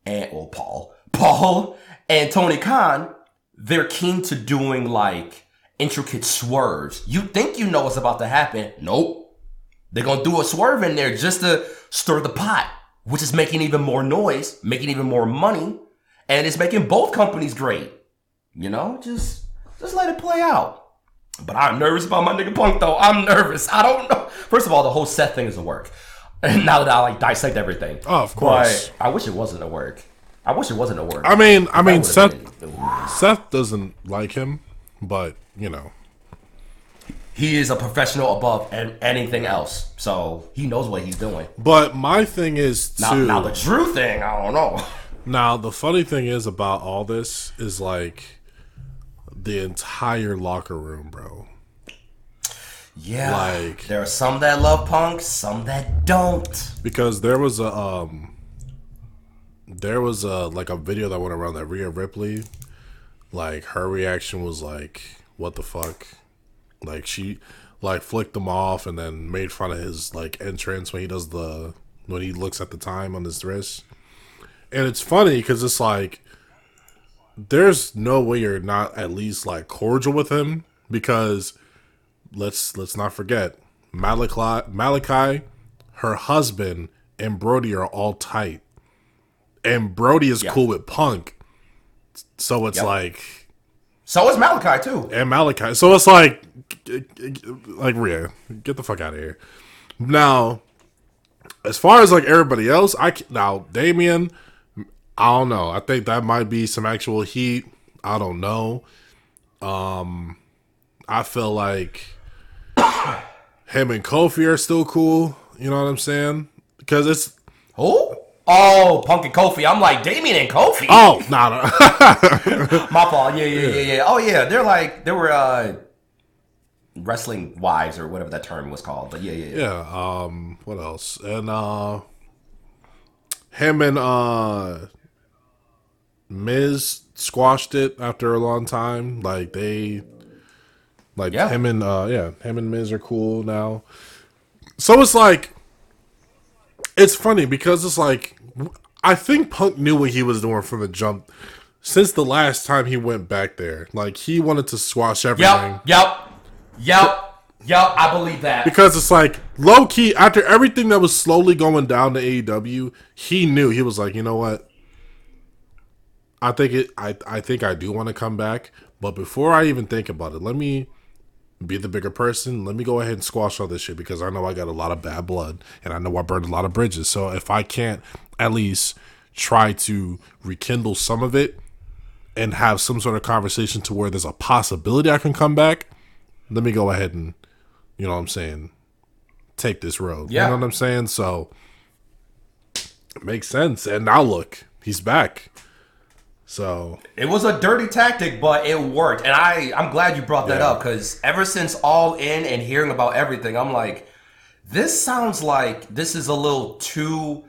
[SPEAKER 2] and well, Paul, Paul and Tony Khan, they're keen to doing like intricate swerves. You think you know what's about to happen? Nope. They're gonna do a swerve in there just to stir the pot, which is making even more noise, making even more money, and it's making both companies great. You know, just just let it play out. But I'm nervous about my nigga Punk though. I'm nervous. I don't know. First of all, the whole Seth thing is a work. And now that I like dissect everything.
[SPEAKER 1] Oh, of course.
[SPEAKER 2] But I wish it wasn't a work. I wish it wasn't a work.
[SPEAKER 1] I mean, I mean, Seth Seth doesn't like him, but you know,
[SPEAKER 2] he is a professional above an- anything else. So he knows what he's doing.
[SPEAKER 1] but my thing is
[SPEAKER 2] Now,
[SPEAKER 1] too.
[SPEAKER 2] now the Drew thing, I don't know.
[SPEAKER 1] Now, the funny thing is about all this is like the entire locker room, bro.
[SPEAKER 2] Yeah.
[SPEAKER 1] Like-
[SPEAKER 2] there are some that love Punk, some that don't.
[SPEAKER 1] Because there was a um there was a like a video that went around that Rhea Ripley like her reaction was like what the fuck? Like she like flicked him off and then made fun of his like entrance when he does the when he looks at the time on his wrist. And it's funny cuz it's like there's no way you're not at least like cordial with him because let's let's not forget Malakai Malakai her husband and Brody are all tight. And Brody is
[SPEAKER 2] Yeah.
[SPEAKER 1] cool with Punk. So it's
[SPEAKER 2] Yep.
[SPEAKER 1] like
[SPEAKER 2] So is Malakai too.
[SPEAKER 1] and Malakai. So it's like like Rhea, get the fuck out of here. Now, as far as like everybody else, I now Damien, I don't know. I think that might be some actual heat. I don't know. Um, I feel like him and Kofi are still cool. You know what I'm saying? Because it's
[SPEAKER 2] Who? Oh, Punk and Kofi. I'm like Damien and Kofi.
[SPEAKER 1] oh no no
[SPEAKER 2] My fault. Yeah, yeah, yeah, yeah. Oh yeah, they're like they were uh wrestling wives or whatever that term was called. But yeah, yeah, yeah.
[SPEAKER 1] yeah. Um, what else? And uh, him and uh, Miz squashed it after a long time. Like they, like
[SPEAKER 2] Yeah.
[SPEAKER 1] him and uh, yeah, him and Miz are cool now. So it's like, it's funny because it's like, I think Punk knew what he was doing from the jump. Since the last time he went back there, like he wanted to squash everything.
[SPEAKER 2] Yep, yep, yep, yep. I believe that.
[SPEAKER 1] Because it's like low key after everything that was slowly going down to AEW, he knew he was like, you know what? I think it. I I think I do want to come back, but before I even think about it, let me be the bigger person. Let me go ahead and squash all this shit because I know I got a lot of bad blood and I know I burned a lot of bridges. So if I can't at least try to rekindle some of it and have some sort of conversation to where there's a possibility I can come back, let me go ahead and you know what I'm saying, take this road.
[SPEAKER 2] Yeah.
[SPEAKER 1] You know what I'm saying? So it makes sense. And now look, he's back. So
[SPEAKER 2] It was a dirty tactic, but it worked, and I I'm glad you brought that
[SPEAKER 1] Yeah.
[SPEAKER 2] up because ever since All In and hearing about everything, I'm like, this sounds like this is a little too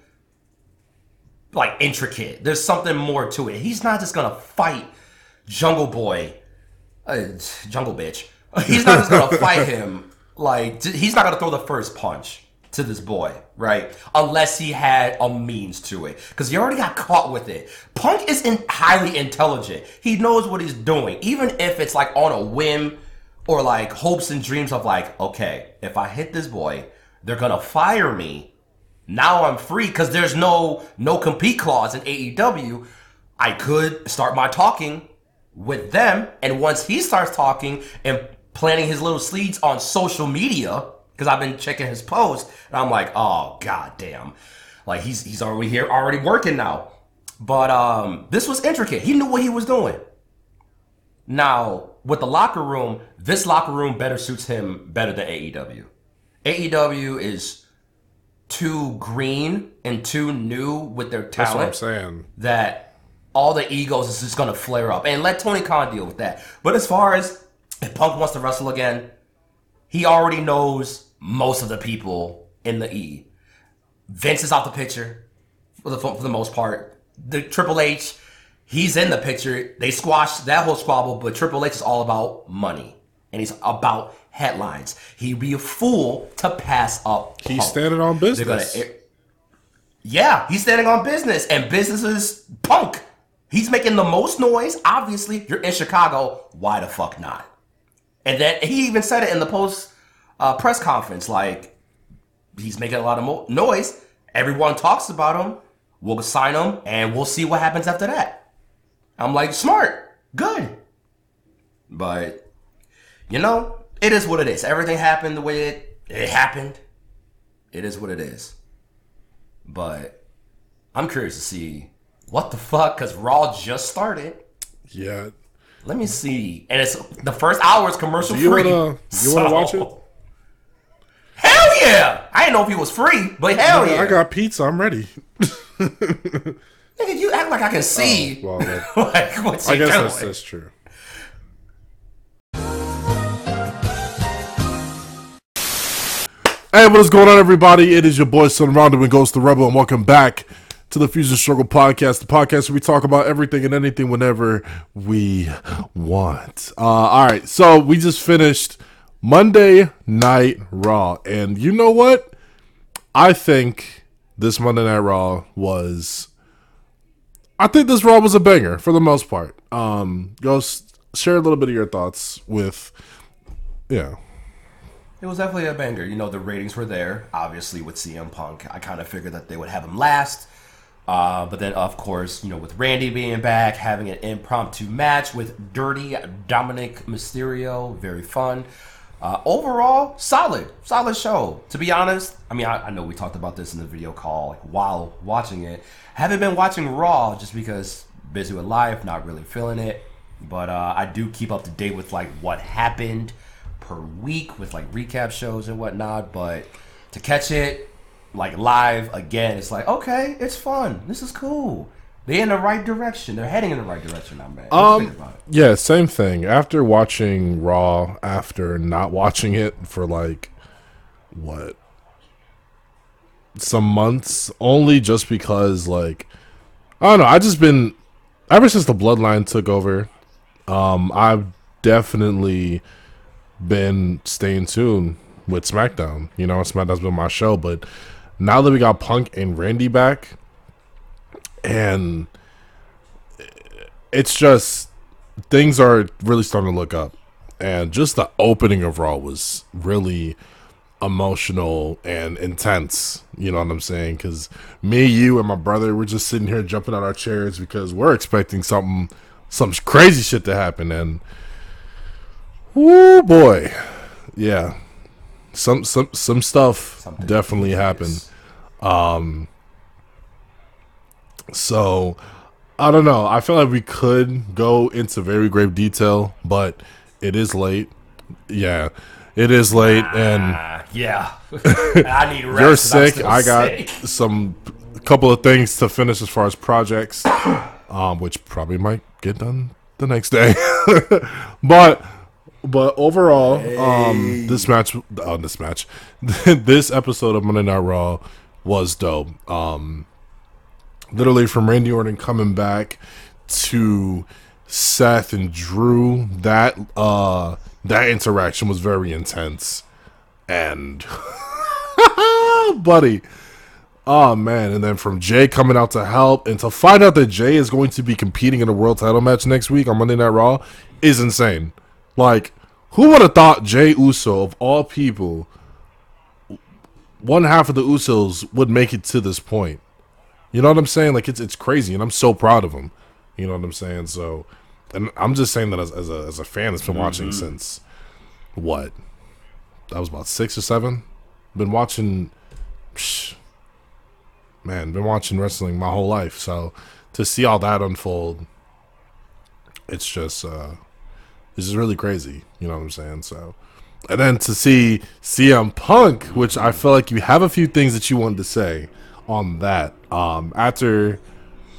[SPEAKER 2] like intricate. There's something more to it. He's not just gonna fight Jungle Boy, uh, Jungle Bitch. He's not just gonna fight him. Like he's not gonna throw the first punch to this boy, right? Unless he had a means to it, because he already got caught with it. Punk is in, highly intelligent. He knows what he's doing, even if it's like on a whim or like hopes and dreams of like, okay, if I hit this boy, they're gonna fire me. Now I'm free because there's no no compete clause in AEW. I could start my talking with them, and once he starts talking and planting his little seeds on social media because I've been checking his posts, and I'm like, oh god damn, like he's he's already here, already working now. But um, this was intricate. He knew what he was doing. Now with the locker room, this locker room better suits him better than AEW. AEW is too green and too new with their talent.
[SPEAKER 1] That's what I'm saying.
[SPEAKER 2] that all the egos is just gonna flare up and let Tony Khan deal with that. But as far as if Punk wants to wrestle again, he already knows most of the people in the E. Vince is off the picture for the for the most part. The Triple H, he's in the picture. They squashed that whole squabble, but Triple H is all about money and he's about headlines. He'd be a fool to pass up.
[SPEAKER 1] He's
[SPEAKER 2] Punk.
[SPEAKER 1] standing on business.
[SPEAKER 2] gonna. Yeah, he's standing on business, and business is punk. He's making the most noise. Obviously, you're in Chicago. Why the fuck not? And then he even said it in the post uh, press conference, like he's making a lot of mo- noise. Everyone talks about him. We'll sign him, and we'll see what happens after that. I'm like, smart, good, but you know, it is what it is. Everything happened the way it it happened. It is what it is. But I'm curious to see what the fuck, because Raw just started.
[SPEAKER 1] yeah.
[SPEAKER 2] Let me see. And it's the first hour is commercial
[SPEAKER 1] Do you
[SPEAKER 2] free.
[SPEAKER 1] wanna you wanna watch it?
[SPEAKER 2] Yeah! I didn't know if he was free, but hell yeah.
[SPEAKER 1] I got pizza. I'm ready.
[SPEAKER 2] Nigga, you act like I can see.
[SPEAKER 1] Well,
[SPEAKER 2] like what you
[SPEAKER 1] I guess
[SPEAKER 2] doing.
[SPEAKER 1] that's, that's true. Hey, what is going on, everybody? It is your boy Sonn Rondue and Ghost the Rebel, and welcome back to the Fusion Struggle Podcast, the podcast where we talk about everything and anything whenever we want. Uh, all right, so we just finished Monday Night Raw, and you know what? I think this Monday Night Raw was I think this Raw was a banger for the most part. Um, Ghost, share a little bit of your thoughts with, yeah,
[SPEAKER 2] It was definitely a banger. You know, the ratings were there. Obviously, with CM Punk, I kind of figured that they would have him last. Uh, but then, of course, you know, with Randy being back, having an impromptu match with Dirty Dominik Mysterio, very fun. Uh, overall, solid, solid show. To be honest, I mean, I, I know we talked about this in the video call like, while watching it. Haven't been watching Raw just because busy with life, not really feeling it. But uh, I do keep up to date with like what happened per week with like recap shows and whatnot. But to catch it like live again, it's like okay, it's fun. This is cool. They're in the right direction. They're heading in the right direction. I'm man.
[SPEAKER 1] Um,
[SPEAKER 2] about it?
[SPEAKER 1] yeah, same thing. After watching Raw, after not watching it for like what some months, only just because like I don't know. I just been ever since the Bloodline took over. Um, I've definitely been staying tuned with SmackDown. You know, SmackDown's been my show, but now that we got Punk and Randy back, and it's just things are really starting to look up, and just the opening of Raw was really emotional and intense. You know what I'm saying? Because me, you, and my brother, we're just sitting here jumping out our chairs because we're expecting something, some crazy shit to happen, and oh boy, yeah, some some some stuff
[SPEAKER 2] Something
[SPEAKER 1] definitely happened.
[SPEAKER 2] is-
[SPEAKER 1] So I don't know. I feel like we could go into very grave detail, but it is late. Yeah, it is late, and
[SPEAKER 2] Ah, yeah. I need rest.
[SPEAKER 1] you're
[SPEAKER 2] 'cause I'm
[SPEAKER 1] sick.
[SPEAKER 2] still
[SPEAKER 1] I got
[SPEAKER 2] sick.
[SPEAKER 1] some couple of things to finish as far as projects, um, which probably might get done the next day. but but overall, um, this match, uh, this match, this episode of Monday Night Raw was dope. Um, literally from Randy Orton coming back to Seth and Drew, that uh, that interaction was very intense, and buddy. Oh man, and then from Jey coming out to help and to find out that Jey is going to be competing in a world title match next week on Monday Night Raw is insane. Like, who would have thought Jey Uso of all people one half of the Usos would make it to this point? You know what I'm saying? Like it's it's crazy and I'm so proud of him. You know what I'm saying? So and I'm just saying that as, as a as a fan that's been watching since what? That was about six or seven. Been watching, psh, man, been watching wrestling my whole life. So to see all that unfold, it's just, uh, it's just really crazy. You know what I'm saying? So, and then to see CM Punk, which I feel like you have a few things that you wanted to say on that. Um, after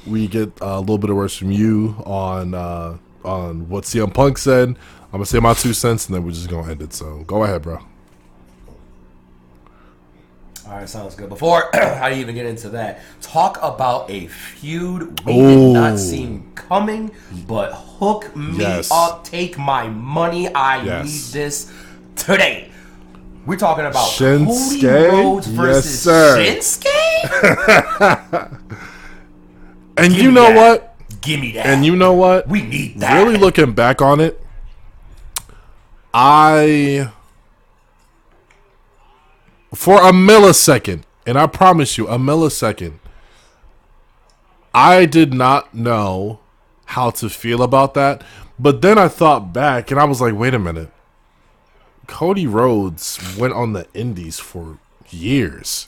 [SPEAKER 1] we get a little bit of words from you on uh, on what CM Punk said, I'm gonna say my two cents, and then we're just gonna end it. So go ahead, bro.
[SPEAKER 2] All right, sounds good. Before I even get into that, talk about a feud we did not
[SPEAKER 1] Ooh.
[SPEAKER 2] see coming, but hook me
[SPEAKER 1] Yes.
[SPEAKER 2] up, take my money. I
[SPEAKER 1] Yes.
[SPEAKER 2] need this today. We're talking about
[SPEAKER 1] Shinsuke?
[SPEAKER 2] Cody Rhodes
[SPEAKER 1] Yes,
[SPEAKER 2] versus
[SPEAKER 1] sir.
[SPEAKER 2] Shinsuke.
[SPEAKER 1] And
[SPEAKER 2] Give
[SPEAKER 1] you know
[SPEAKER 2] that.
[SPEAKER 1] what?
[SPEAKER 2] Give me that.
[SPEAKER 1] And you know what?
[SPEAKER 2] we need that.
[SPEAKER 1] really looking back on it, I for a millisecond, and I promise you, a millisecond, I did not know how to feel about that. But then I thought back and I was like, wait a minute. Cody Rhodes went on the indies for years.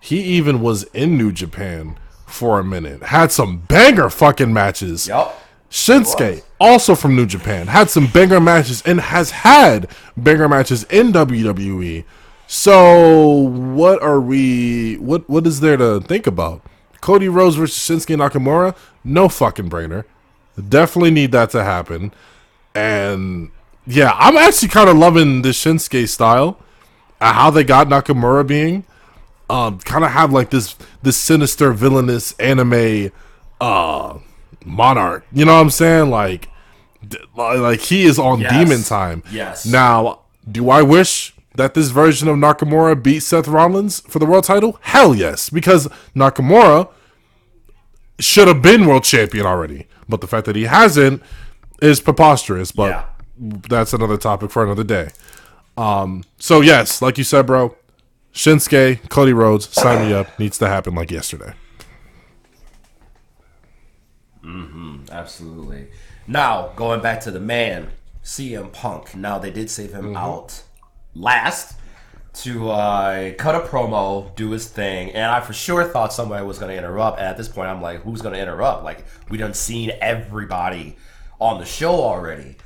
[SPEAKER 1] He even was in New Japan for a minute. Had some banger fucking matches.
[SPEAKER 2] Yep.
[SPEAKER 1] Shinsuke, also from New Japan, had some banger matches and has had banger matches in WWE. So what are we? What what is there to think about? Cody Rhodes versus Shinsuke Nakamura? No fucking brainer. Definitely need that to happen. And yeah, I'm actually kind of loving the Shinsuke style. Uh, how they got Nakamura being um kind of have like this this sinister villainous anime uh monarch you know what i'm saying like d- like he is on
[SPEAKER 2] Yes.
[SPEAKER 1] demon time
[SPEAKER 2] Yes.
[SPEAKER 1] now do i wish that this version of nakamura beat seth rollins for the world title hell yes because nakamura should have been world champion already but the fact that he hasn't is preposterous but
[SPEAKER 2] Yeah.
[SPEAKER 1] That's another topic for another day um so yes like you said bro Shinsuke, Cody Rhodes, sign me up. Needs to happen like yesterday. Mm-hmm.
[SPEAKER 2] Absolutely. Now, going back to the man, CM Punk. Now, they did save him out last to uh, cut a promo, do his thing, and I for sure thought somebody was going to interrupt. And at this point, I'm like, who's going to interrupt? Like, we done seen everybody on the show already.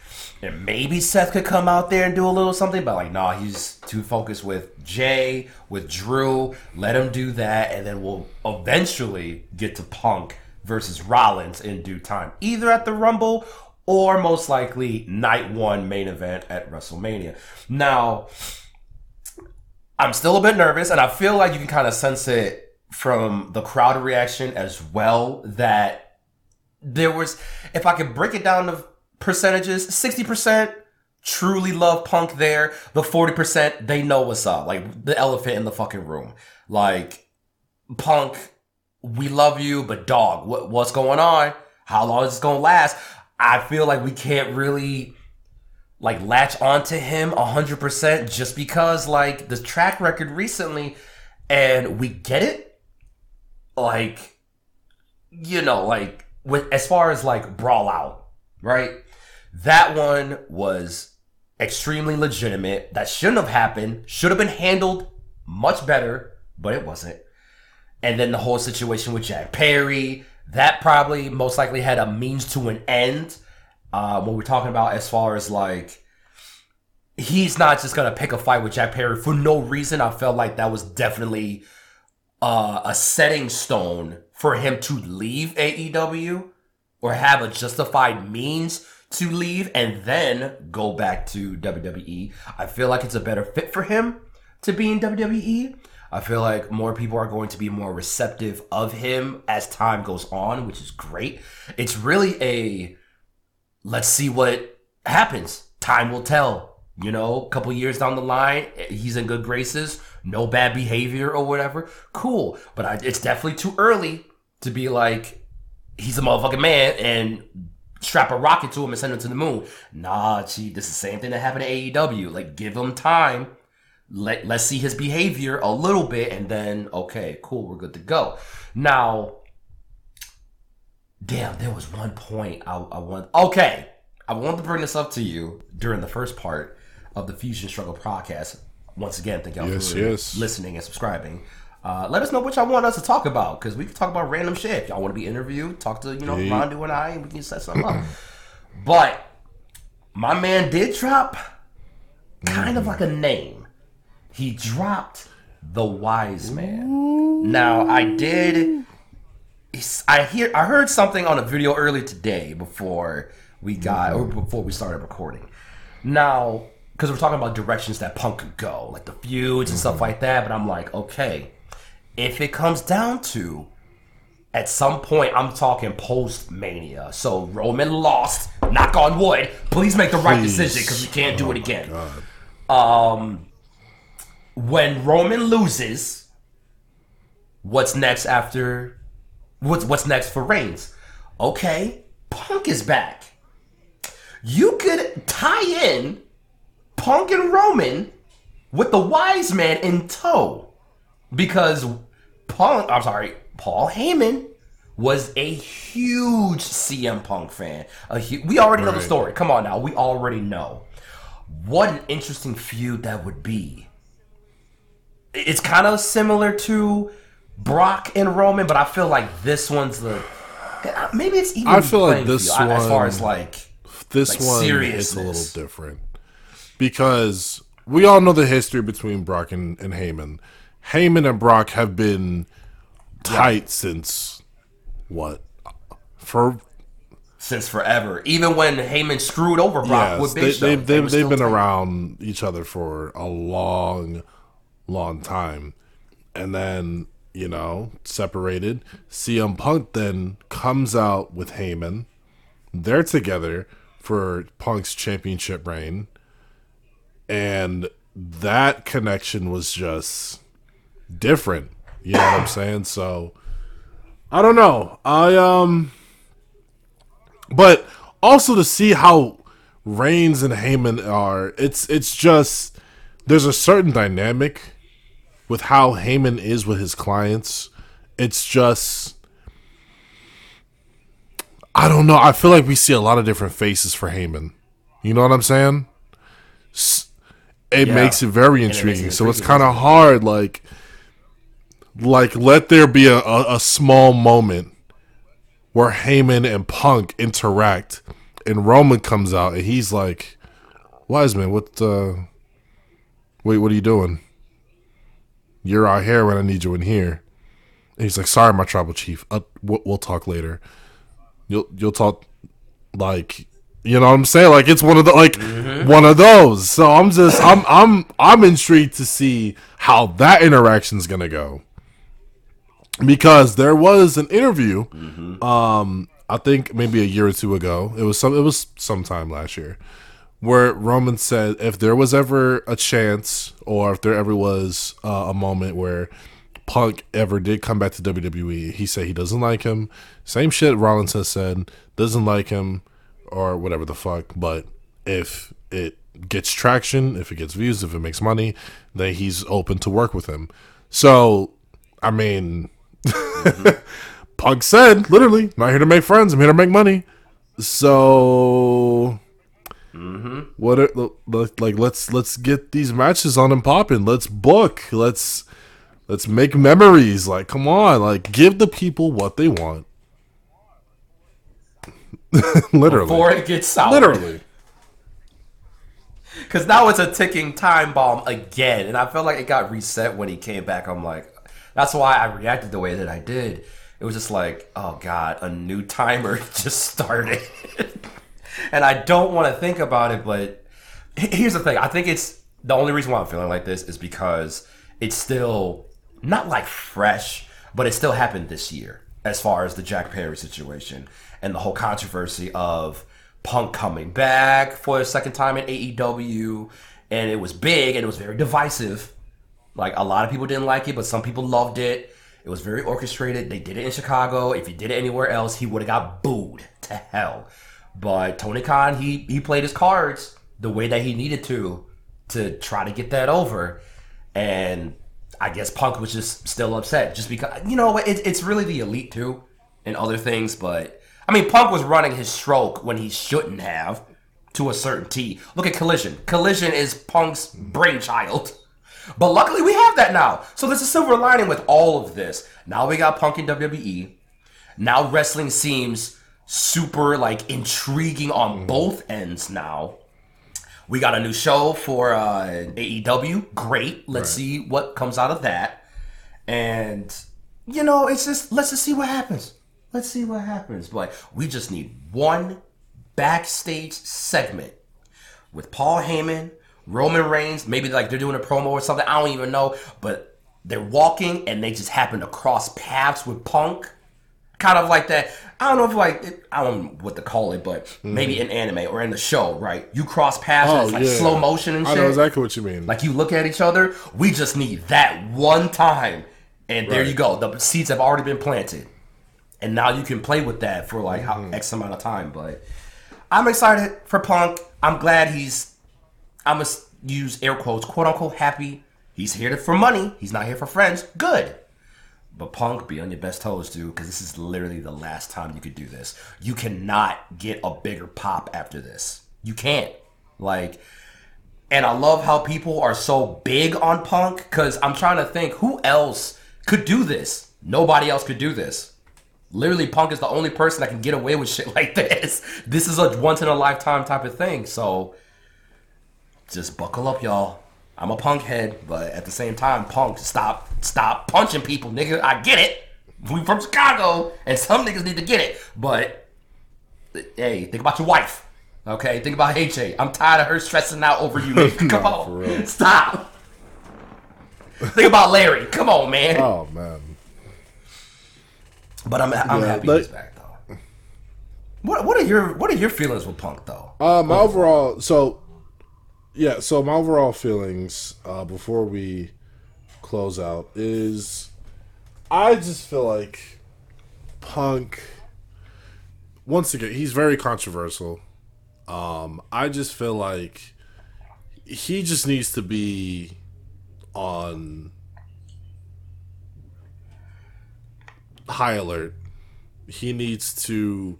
[SPEAKER 2] And maybe Seth could come out there and do a little something, but like, nah, he's too focused with Jey, with Drew. Let him do that, and then we'll eventually get to Punk versus Rollins in due time, either at the Rumble or most likely night one main event at WrestleMania. Now, I'm still a bit nervous, and I feel like you can kind of sense it from the crowd reaction as well that there was, if I could break it down to percentages, 60% truly love Punk there. The 40%, they know what's up. Like the elephant in the fucking room. Like, Punk, we love you, but dog, what, what's going on? How long is this gonna last? I feel like we can't really like latch onto him 100% just because like the track record recently and we get it like you know like with as far as like brawl out right that one was extremely legitimate. That shouldn't have happened. Should have been handled much better but it wasn't. And then the whole situation with Jack Perry that probably most likely had a means to an end uh, what we're talking about as far as like he's not just gonna pick a fight with Jack Perry for no reason. I felt like that was definitely uh, a setting stone for him to leave AEW or have a justified means to leave and then go back to WWE. I feel like it's a better fit for him to be in WWE. I feel like more people are going to be more receptive of him as time goes on, which is great. It's really a let's see what happens. Time will tell. You know, a couple years down the line, he's in good graces, no bad behavior or whatever. Cool, but I, it's definitely too early to be like he's a motherfucking man and strap a rocket to him and send him to the moon. Nah, gee, this is the same thing that happened to AEW. Like, give him time. Let let's see his behavior a little bit, and then okay, cool, we're good to go. Now, damn, there was one point I, I want. Okay, I wanted to bring this up to you during the first part. of the Fusion Struggle podcast. Once again, thank y'all
[SPEAKER 1] Yes,
[SPEAKER 2] for
[SPEAKER 1] yes.
[SPEAKER 2] listening and subscribing. Uh, let us know what y'all want us to talk about because we can talk about random shit. If y'all want to be interviewed, talk to you know
[SPEAKER 1] Yeah.
[SPEAKER 2] Rondue and I, and we can set something up. But my man did drop kind of mm. like a name. He dropped the wise man. Now I did. I hear. I heard something on a video earlier today before we got or mm-hmm. before we started recording. Now, because we're talking about directions that Punk could go, like the feuds and stuff mm-hmm. like that. But I'm like, okay, if it comes down to at some point, I'm talking post Mania. So Roman lost. Knock on wood. Please make the right
[SPEAKER 1] Please.
[SPEAKER 2] decision because we can't do
[SPEAKER 1] Oh
[SPEAKER 2] it again. Um, when Roman loses, what's next after? What's what's next for Reigns? Okay, Punk is back. You could tie in Punk and Roman with the Wise Man in tow, because Punk. I'm sorry, Paul Heyman was a huge CM Punk fan. A hu- we already know the story. Come on now, we already know. What an interesting feud that would be. It's kind of similar to Brock and Roman, but I feel like this one's the maybe it's even.
[SPEAKER 1] I feel like this
[SPEAKER 2] field, as far as like
[SPEAKER 1] this
[SPEAKER 2] like
[SPEAKER 1] one is a little different because we all know the history between Brock and, and Heyman. Heyman and Brock have been tight since what? For
[SPEAKER 2] since forever. Even when Heyman screwed over Brock
[SPEAKER 1] yes,
[SPEAKER 2] with
[SPEAKER 1] they,
[SPEAKER 2] Show,
[SPEAKER 1] they've,
[SPEAKER 2] they
[SPEAKER 1] they've, been
[SPEAKER 2] tight.
[SPEAKER 1] around each other for a long long time. And then you know separated. CM Punk then comes out with Heyman. They're together for Punk's championship reign. And that connection was just different you know what I'm saying so I don't know I um but also to see how Reigns and Heyman are, it's it's just there's a certain dynamic with how Heyman is with his clients. It's just I don't know. I feel like we see a lot of different faces for Heyman. You know what I'm saying? It
[SPEAKER 2] Yeah.
[SPEAKER 1] makes it very
[SPEAKER 2] it it
[SPEAKER 1] intriguing. So it's kind of hard, like, like let there be a, a, a small moment where Heyman and Punk interact, and Roman comes out and he's like, "Wiseman, what? Uh, wait, what are you doing? You're out here when I need you in here." And he's like, "Sorry, my tribal chief. Uh, we'll, we'll talk later. You'll you'll talk like." You know what I'm saying? Like it's one of the like one of those. So I'm just I'm I'm I'm intrigued to see how that interaction's gonna go because there was an interview um i think maybe a year or two ago. It was some it was sometime last year where roman said if there was ever a chance or if there ever was uh, a moment where punk ever did come back to wwe he said he doesn't like him. Same shit rollins has said doesn't like him or whatever the fuck. But if it gets traction if it gets views if it makes money then he's open to work with him. So i mean Punk said, literally, not here to make friends. I'm here to make money. So, mm-hmm. what? Are, like, let's let's get these matches on and popping. Let's book. Let's let's make memories. Like, come on. Like, give the people what they want. literally,
[SPEAKER 2] before it gets sour.
[SPEAKER 1] literally.
[SPEAKER 2] Because now it's a ticking time bomb again. And I felt like it got reset when he came back. I'm like, that's why I reacted the way that I did. It was just like, oh God, a new timer just started. and I don't want to think about it, but here's the thing. I think it's the only reason why I'm feeling like this is because it's still not like fresh, but it still happened this year as far as the Jack Perry situation and the whole controversy of Punk coming back for a second time in AEW. And it was big and it was very divisive. Like a lot of people didn't like it, but some people loved it. It was very orchestrated. They did it in Chicago. If he did it anywhere else, he would have got booed to hell. But Tony Khan, he he played his cards the way that he needed to to try to get that over. And I guess Punk was just still upset, just because you know it, it's really the elite too, and other things. But I mean, Punk was running his stroke when he shouldn't have. to a certain T. Look at Collision. Collision is Punk's brainchild. But luckily we have that now. So there's a silver lining with all of this. Now we got Punk in WWE. Now wrestling seems super like intriguing on both ends now. We got a new show for uh, AEW. Great. Let's see what comes out of that. And you know, it's just let's just see what happens. Let's see what happens. But we just need one backstage segment with Paul Heyman, Roman Reigns. Maybe like they're doing a promo or something. I don't even know. But they're walking and they just happen to cross paths with Punk. Kind of like that. I don't know if like it, I don't know what to call it, but maybe in anime or in the show, right? You cross paths and
[SPEAKER 1] Oh,
[SPEAKER 2] it's like
[SPEAKER 1] yeah.
[SPEAKER 2] slow motion and shit.
[SPEAKER 1] I know exactly what you mean.
[SPEAKER 2] Like you look at each other, we just need that one time. And there
[SPEAKER 1] Right.
[SPEAKER 2] you go. The seeds have already been planted. And now you can play with that for like
[SPEAKER 1] Mm-hmm.
[SPEAKER 2] how X amount of time. But I'm excited for Punk. I'm glad he's I'm gonna use air quotes, quote unquote happy. He's here to- for money. He's not here for friends. Good. But Punk, be on your best toes, dude, because this is literally the last time you could do this. You cannot get a bigger pop after this. You can't. Like, and I love how people are so big on Punk because I'm trying to think who else could do this. Nobody else could do this. Literally, Punk is the only person that can get away with shit like this. This is a once in a lifetime type of thing. So, just buckle up, y'all. I'm a punk head, but at the same time, punk, stop, stop punching people, nigga. I get it. We from Chicago, and some niggas need to get it. But hey, think about your wife. Okay, think about AJ. I'm tired of her stressing out over you. nigga. Come
[SPEAKER 1] real.
[SPEAKER 2] on, stop. think about Larry. Come on, man.
[SPEAKER 1] oh man.
[SPEAKER 2] But I'm I'm
[SPEAKER 1] Yeah,
[SPEAKER 2] happy
[SPEAKER 1] but-
[SPEAKER 2] he's back though. What what are your what are your feelings with Punk though?
[SPEAKER 1] Uh, my overall, so yeah, so my overall feelings uh, before we close out is, I just feel like Punk. Once again, he's very controversial. Um, I just feel like he just needs to be on high alert. He needs to.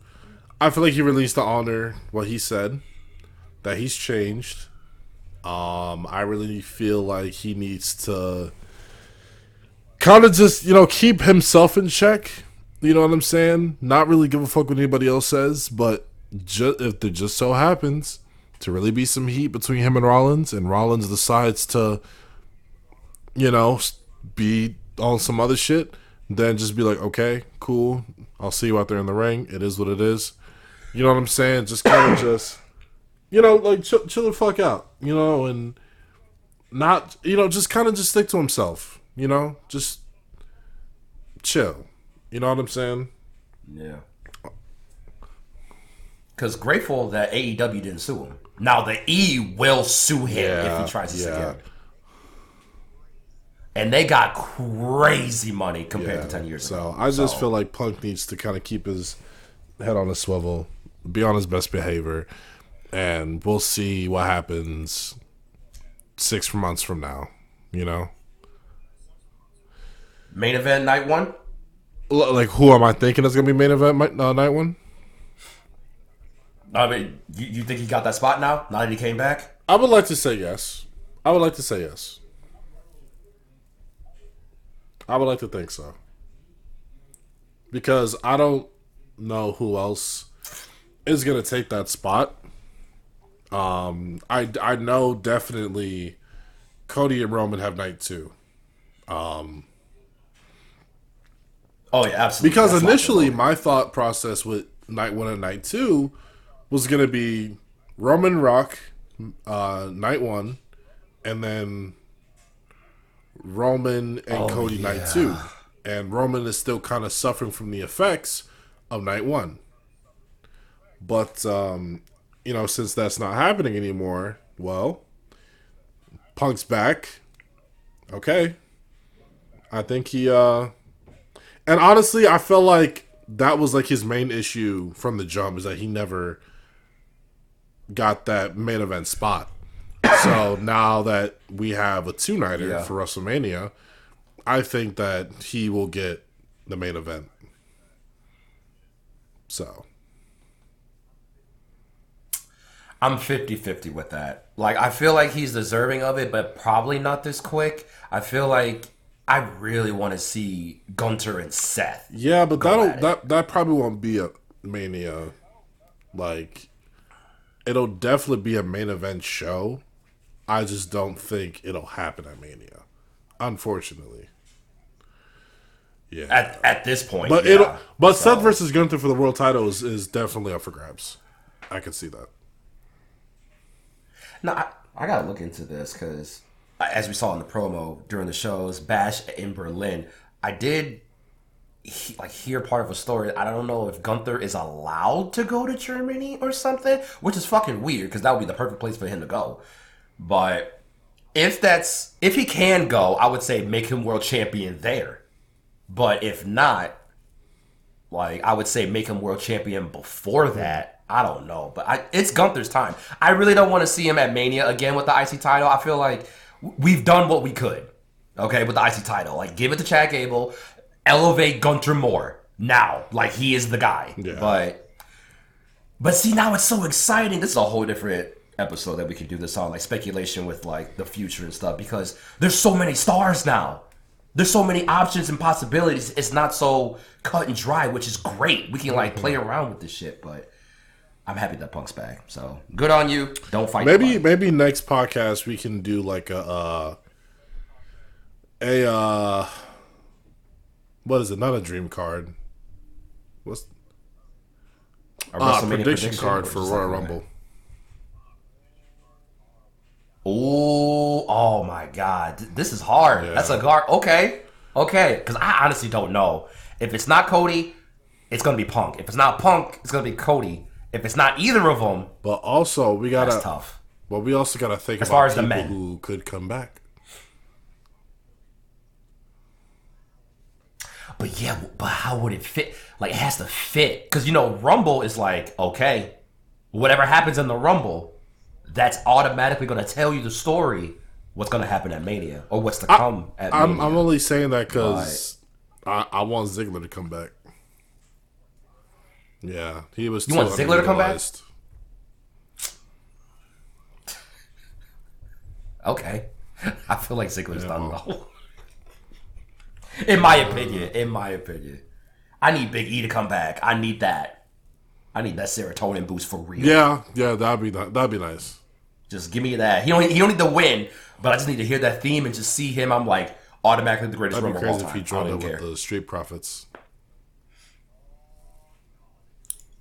[SPEAKER 1] I feel like he released the honor what he said that he's changed. Um, I really feel like he needs to kind of just you know keep himself in check. You know what I'm saying? Not really give a fuck what anybody else says, but if there just so happens to really be some heat between him and Rollins, and Rollins decides to, you know, be on some other shit, then just be like, okay, cool. I'll see you out there in the ring. It is what it is. You know what I'm saying? Just kind of just, you know, like chill, chill the fuck out, you know, and not, you know, just kind of just stick to himself, you know, just chill. You know what I'm saying?
[SPEAKER 2] Yeah. Because grateful that AEW didn't sue him. Now the E will sue him if he tries this
[SPEAKER 1] yeah.
[SPEAKER 2] again. And they got crazy money compared to ten years ago.
[SPEAKER 1] So
[SPEAKER 2] ago.
[SPEAKER 1] I just feel like Punk needs to kind of keep his head on a swivel, be on his best behavior, and we'll see what happens six months from now. You know,
[SPEAKER 2] main event night one.
[SPEAKER 1] L- like who am I thinking is gonna be main event mi- uh, night one?
[SPEAKER 2] I mean, you, you think he got that spot now? Now that he came back?
[SPEAKER 1] I would like to say yes. I would like to say yes. I would like to think so. Because I don't know who else is going to take that spot. Um, I, I know definitely Cody and Roman have night two.
[SPEAKER 2] Oh yeah, absolutely.
[SPEAKER 1] Because
[SPEAKER 2] That's
[SPEAKER 1] initially, my thought process with night one and night two was going to be Roman Rock, uh, night one, and then Roman and
[SPEAKER 2] Oh,
[SPEAKER 1] Cody night two. And Roman is still kind of suffering from the effects of night one. But, um, you know, since that's not happening anymore, well, Punk's back. Okay. I think he, uh, and honestly, I felt like that was like his main issue from the jump is that he never got that main event spot. so now that we have a two nighter
[SPEAKER 2] Yeah.
[SPEAKER 1] for WrestleMania, I think that he will get the main event. So
[SPEAKER 2] I'm 50-50 with that. Like I feel like he's deserving of it, but probably not this quick. I feel like I really want to see Gunther and Seth.
[SPEAKER 1] Yeah, but that'll that that probably won't be a mania. Like, it'll definitely be a main event show. I just don't think it'll happen at Mania, unfortunately. Yeah,
[SPEAKER 2] At at this point,
[SPEAKER 1] but
[SPEAKER 2] yeah.
[SPEAKER 1] it'll but
[SPEAKER 2] So-
[SPEAKER 1] Seth versus Gunther for the world title is, is definitely up for grabs. I can see that.
[SPEAKER 2] No, I, I gotta look into this because, uh, as we saw in the promo during the shows, Bash in Berlin, I did he, like hear part of a story. I don't know if Gunther is allowed to go to Germany or something, which is fucking weird because that would be the perfect place for him to go. But if that's if he can go, I would say make him world champion there. But if not, like I would say make him world champion before that. I don't know, but I, it's Gunther's time. I really don't want to see him at Mania again with the IC title. I feel like we've done what we could, okay, with the IC title. Like give it to Chad Gable, elevate Gunther more now. Like he is the guy.
[SPEAKER 1] Yeah.
[SPEAKER 2] But but see now it's so exciting. This is a whole different episode that we can do this on, like speculation with like the future and stuff, because there's so many stars now. There's so many options and possibilities. It's not so cut and dry, which is great. We can like play mm-hmm. around with this shit, but I'm happy that Punk's back. So good on you. Don't fight.
[SPEAKER 1] Maybe maybe next podcast we can do like a uh, a uh, what is it? Not a dream card. What's
[SPEAKER 2] a
[SPEAKER 1] uh,
[SPEAKER 2] WrestleMania
[SPEAKER 1] prediction, card for Royal Rumble?
[SPEAKER 2] Oh, oh my God, this is hard.
[SPEAKER 1] Yeah.
[SPEAKER 2] That's a guard. Okay, okay. Because I honestly don't know if it's not Cody, it's gonna be Punk. If it's not Punk, it's gonna be Cody. If it's not either of them,
[SPEAKER 1] But also we gotta,
[SPEAKER 2] that's tough.
[SPEAKER 1] but we also gotta think
[SPEAKER 2] As
[SPEAKER 1] about
[SPEAKER 2] far as the men.
[SPEAKER 1] who could come back.
[SPEAKER 2] But yeah, but how would it fit? Like it has to fit because you know Rumble is like okay, whatever happens in the Rumble, that's automatically gonna tell you the story. What's gonna happen at Mania or what's to come at
[SPEAKER 1] I'm
[SPEAKER 2] Mania?
[SPEAKER 1] I'm only saying that because I, I want Ziggler to come back. Yeah, he was.
[SPEAKER 2] You want Ziggler to come back? Okay. I feel like Ziggler's done though. in my opinion, in my opinion. I need Big E to come back. I need that. I need that serotonin boost for real.
[SPEAKER 1] Yeah, yeah, that'd be that'd be nice.
[SPEAKER 2] Just give me that. He don't he don't need to win, but I just need to hear that theme and just see him. I'm like automatically the greatest
[SPEAKER 1] That'd be
[SPEAKER 2] rumble of all
[SPEAKER 1] crazy if
[SPEAKER 2] time.
[SPEAKER 1] he
[SPEAKER 2] I
[SPEAKER 1] joined
[SPEAKER 2] don't
[SPEAKER 1] with the Street Profits.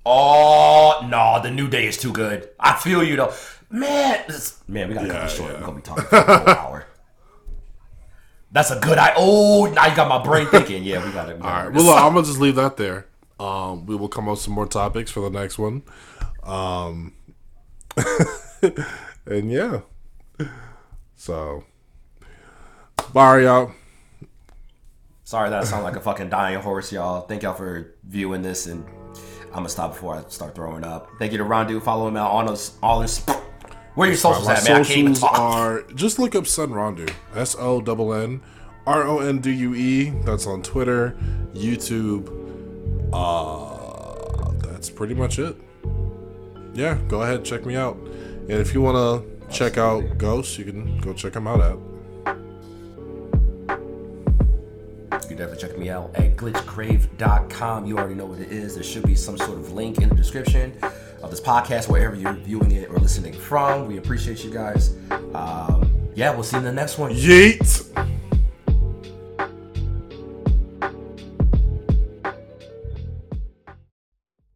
[SPEAKER 2] Oh no, the new day is too good. I feel you though, man. This, man, we gotta cut this short.
[SPEAKER 1] yeah.
[SPEAKER 2] We're gonna be talking for a whole hour. That's a good. I oh now you got my brain thinking. Yeah, we gotta. We
[SPEAKER 1] All
[SPEAKER 2] gotta
[SPEAKER 1] right. Well, look, I'm gonna just leave that there. Um, we will come up with some more topics for the next one. Um, and yeah. So, bye, y'all.
[SPEAKER 2] Sorry that I sound like a fucking dying horse, y'all. Thank y'all for viewing this, and I'm gonna stop before I start throwing up. Thank you to Rondue. Follow him out on us, all his. Where are your socials at, man? I can't even
[SPEAKER 1] socials
[SPEAKER 2] talk.
[SPEAKER 1] are just look up Sonn Rondue. S O N N R O N D U E. That's on Twitter, YouTube. Uh, that's pretty much it. Yeah, go ahead, check me out. And if you wanna check out Ghost, you can go check him out at.
[SPEAKER 2] You can definitely check me out at glitchXgrave.com. You already know what it is. There should be some sort of link in the description of this podcast, wherever you're viewing it or listening from. We appreciate you guys. Um, yeah, we'll see you in the next one.
[SPEAKER 1] Yeet.